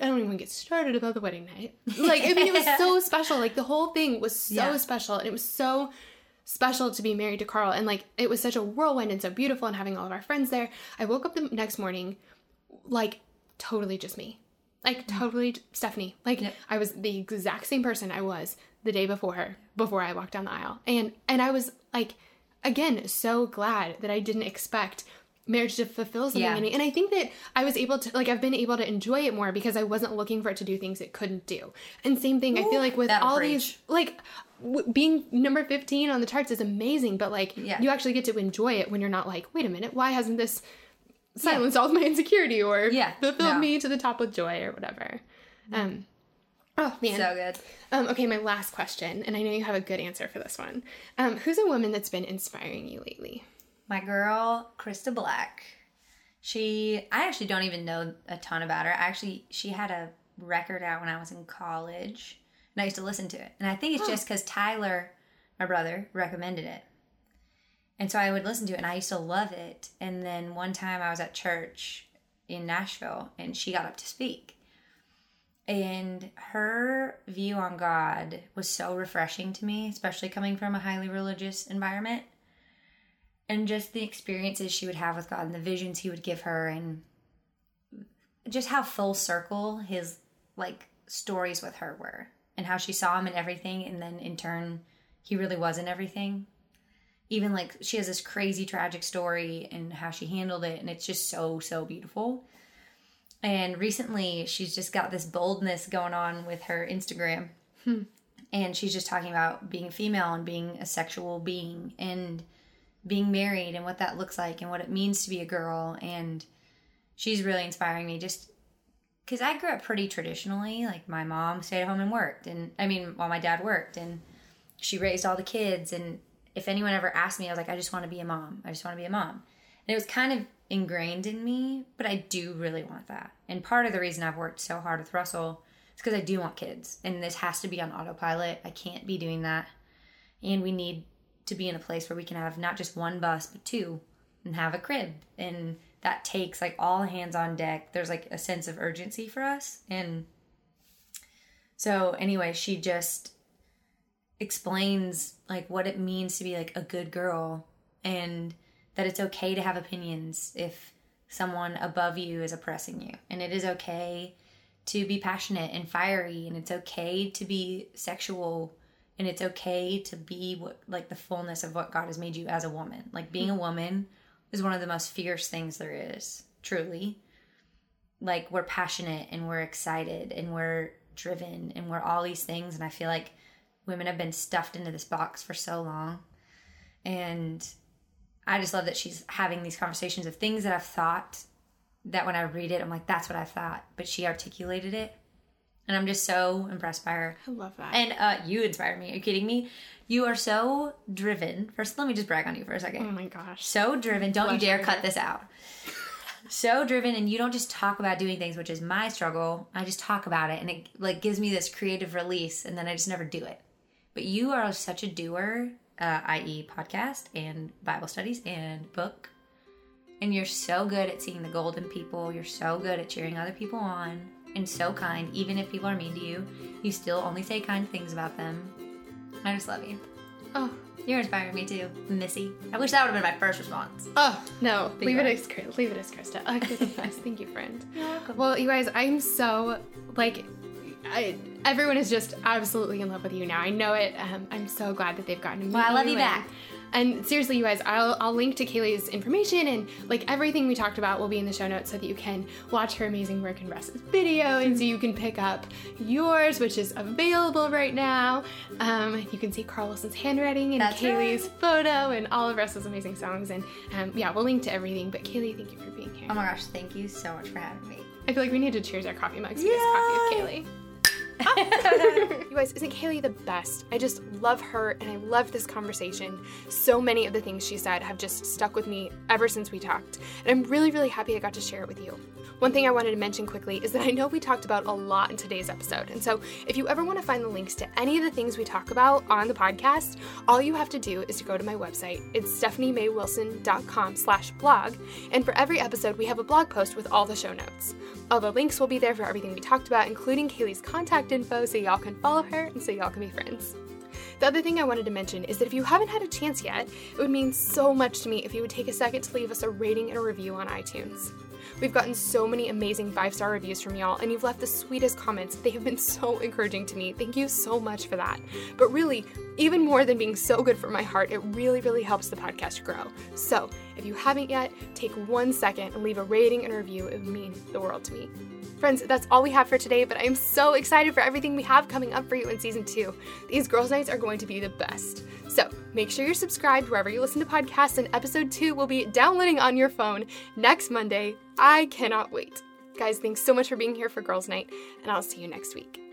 I don't even get started about the wedding night. Like, I mean, it was so special. Like, the whole thing was so Yeah. special, and it was so special to be married to Carl and like it was such a whirlwind and so beautiful and having all of our friends there. I woke up the next morning like totally just me. Like mm-hmm. totally Stephanie. Like. I was the exact same person I was the day before before I walked down the aisle. And and I was like again so glad that I didn't expect marriage to fulfill something Yeah. in me. And I think that I was able to like I've been able to enjoy it more because I wasn't looking for it to do things it couldn't do. And same thing I feel like with all preach. these like w- being number 15 on the charts is amazing but like Yeah. you actually get to enjoy it when you're not like wait a minute why hasn't this silenced all of my insecurity or Yeah. fulfilled No. me to the top with joy or whatever um Oh man, So good. Um, okay, my last question, and I know you have a good answer for this one. Um, who's a woman that's been inspiring you lately? My girl, Christa Black. She, I actually don't even know a ton about her. I Actually, she had a record out when I was in college, and I used to listen to it. And I think it's just because Tyler, my brother, recommended it. And so I would listen to it, and I used to love it. And then one time I was at church in Nashville, and she got up to speak. And her view on God was so refreshing to me, especially coming from a highly religious environment and just the experiences she would have with God and the visions he would give her and just how full circle his like stories with her were and how she saw him in everything and then in turn he really was in everything even like she has this crazy tragic story and how she handled it and it's just so so beautiful. And recently she's just got this boldness going on with her instagram hmm. and she's just talking about being female and being a sexual being and being married and what that looks like and what it means to be a girl and she's really inspiring me just because i grew up pretty traditionally like my mom stayed at home and worked and i mean while my dad worked and she raised all the kids and if anyone ever asked me i was like i just want to be a mom. I just want to be a mom. And it was kind of ingrained in me but i do really want that. And part of the reason i've worked so hard with russell is because i do want kids and this has to be on autopilot. I can't be doing that. And we need to be in a place where we can have not just one bus but two and have a crib. And that takes like all hands on deck. There's like a sense of urgency for us. And so anyway she just explains like what it means to be like a good girl and that it's okay to have opinions if someone above you is oppressing you and it is okay to be passionate and fiery and it's okay to be sexual and it's okay to be what like the fullness of what God has made you as a woman. Like being a woman is one of the most fierce things there is, truly. Like we're passionate and we're excited and we're driven and we're all these things and I feel like women have been stuffed into this box for so long. And I just love that she's having these conversations of things that I've thought that when I read it I'm like that's what I thought, but she articulated it and I'm just so impressed by her. I love that. And uh, you inspired me. Are you kidding me? You are so driven. First, let me just brag on you for a second. oh my gosh. So driven. Don't you dare cut this out. so driven, and you don't just talk about doing things, which is my struggle. I just talk about it, and it like gives me this creative release, and then I just never do it. But you are such a doer, uh, i.e., podcast and Bible studies and book. And you're so good at seeing the gold in people. You're so good at cheering other people on and so kind. Even if people are mean to you, you still only say kind things about them. I just love you. Oh, You're inspiring me too, Missy. I wish that would have been my first response. oh no. Leave it as leave it as Christa. Oh, you're the best. Thank you, friend. Well, you guys, I'm so like, I everyone is just absolutely in love with you now. I know it. Um, I'm so glad that they've gotten to meet Well, I love you and- back. And seriously, you guys, I'll, I'll link to Kailey's information and like everything we talked about will be in the show notes so that you can watch her amazing work in Russ's video and so you can pick up yours, which is available right now. Um, you can see Carl Wilson's handwriting and That's Kailey's photo and all of Russell's amazing songs. And um, yeah, we'll link to everything. But Kailey, thank you for being here. Oh my gosh, thank you so much for having me. I feel like we need to cheers our coffee mugs for this coffee of Kailey. you guys, isn't Kailey the best? I just love her and I love this conversation. So many of the things she said have just stuck with me ever since we talked, and I'm really, really happy I got to share it with you. One thing I wanted to mention quickly is that I know we talked about a lot in today's episode, and so if you ever want to find the links to any of the things we talk about on the podcast, all you have to do is to go to my website. It's stephaniemaywilson.com slash blog, and for every episode we have a blog post with all the show notes. All the links will be there for everything we talked about, including Kailey's contact info so y'all can follow her and so y'all can be friends. The other thing I wanted to mention is that if you haven't had a chance yet, it would mean so much to me if you would take a second to leave us a rating and a review on iTunes. We've gotten so many amazing five star reviews from y'all, and you've left the sweetest comments. They have been so encouraging to me. Thank you so much for that. But really, even more than being so good for my heart, it really, really helps the podcast grow. So, if you haven't yet, take one second and leave a rating and a review. It would mean the world to me. Friends, that's all we have for today, but I am so excited for everything we have coming up for you in season two. These girls' nights are going to be the best. So make sure you're subscribed wherever you listen to podcasts, and episode two will be downloading on your phone next Monday. I cannot wait. Guys, thanks so much for being here for Girls' Night, and I'll see you next week.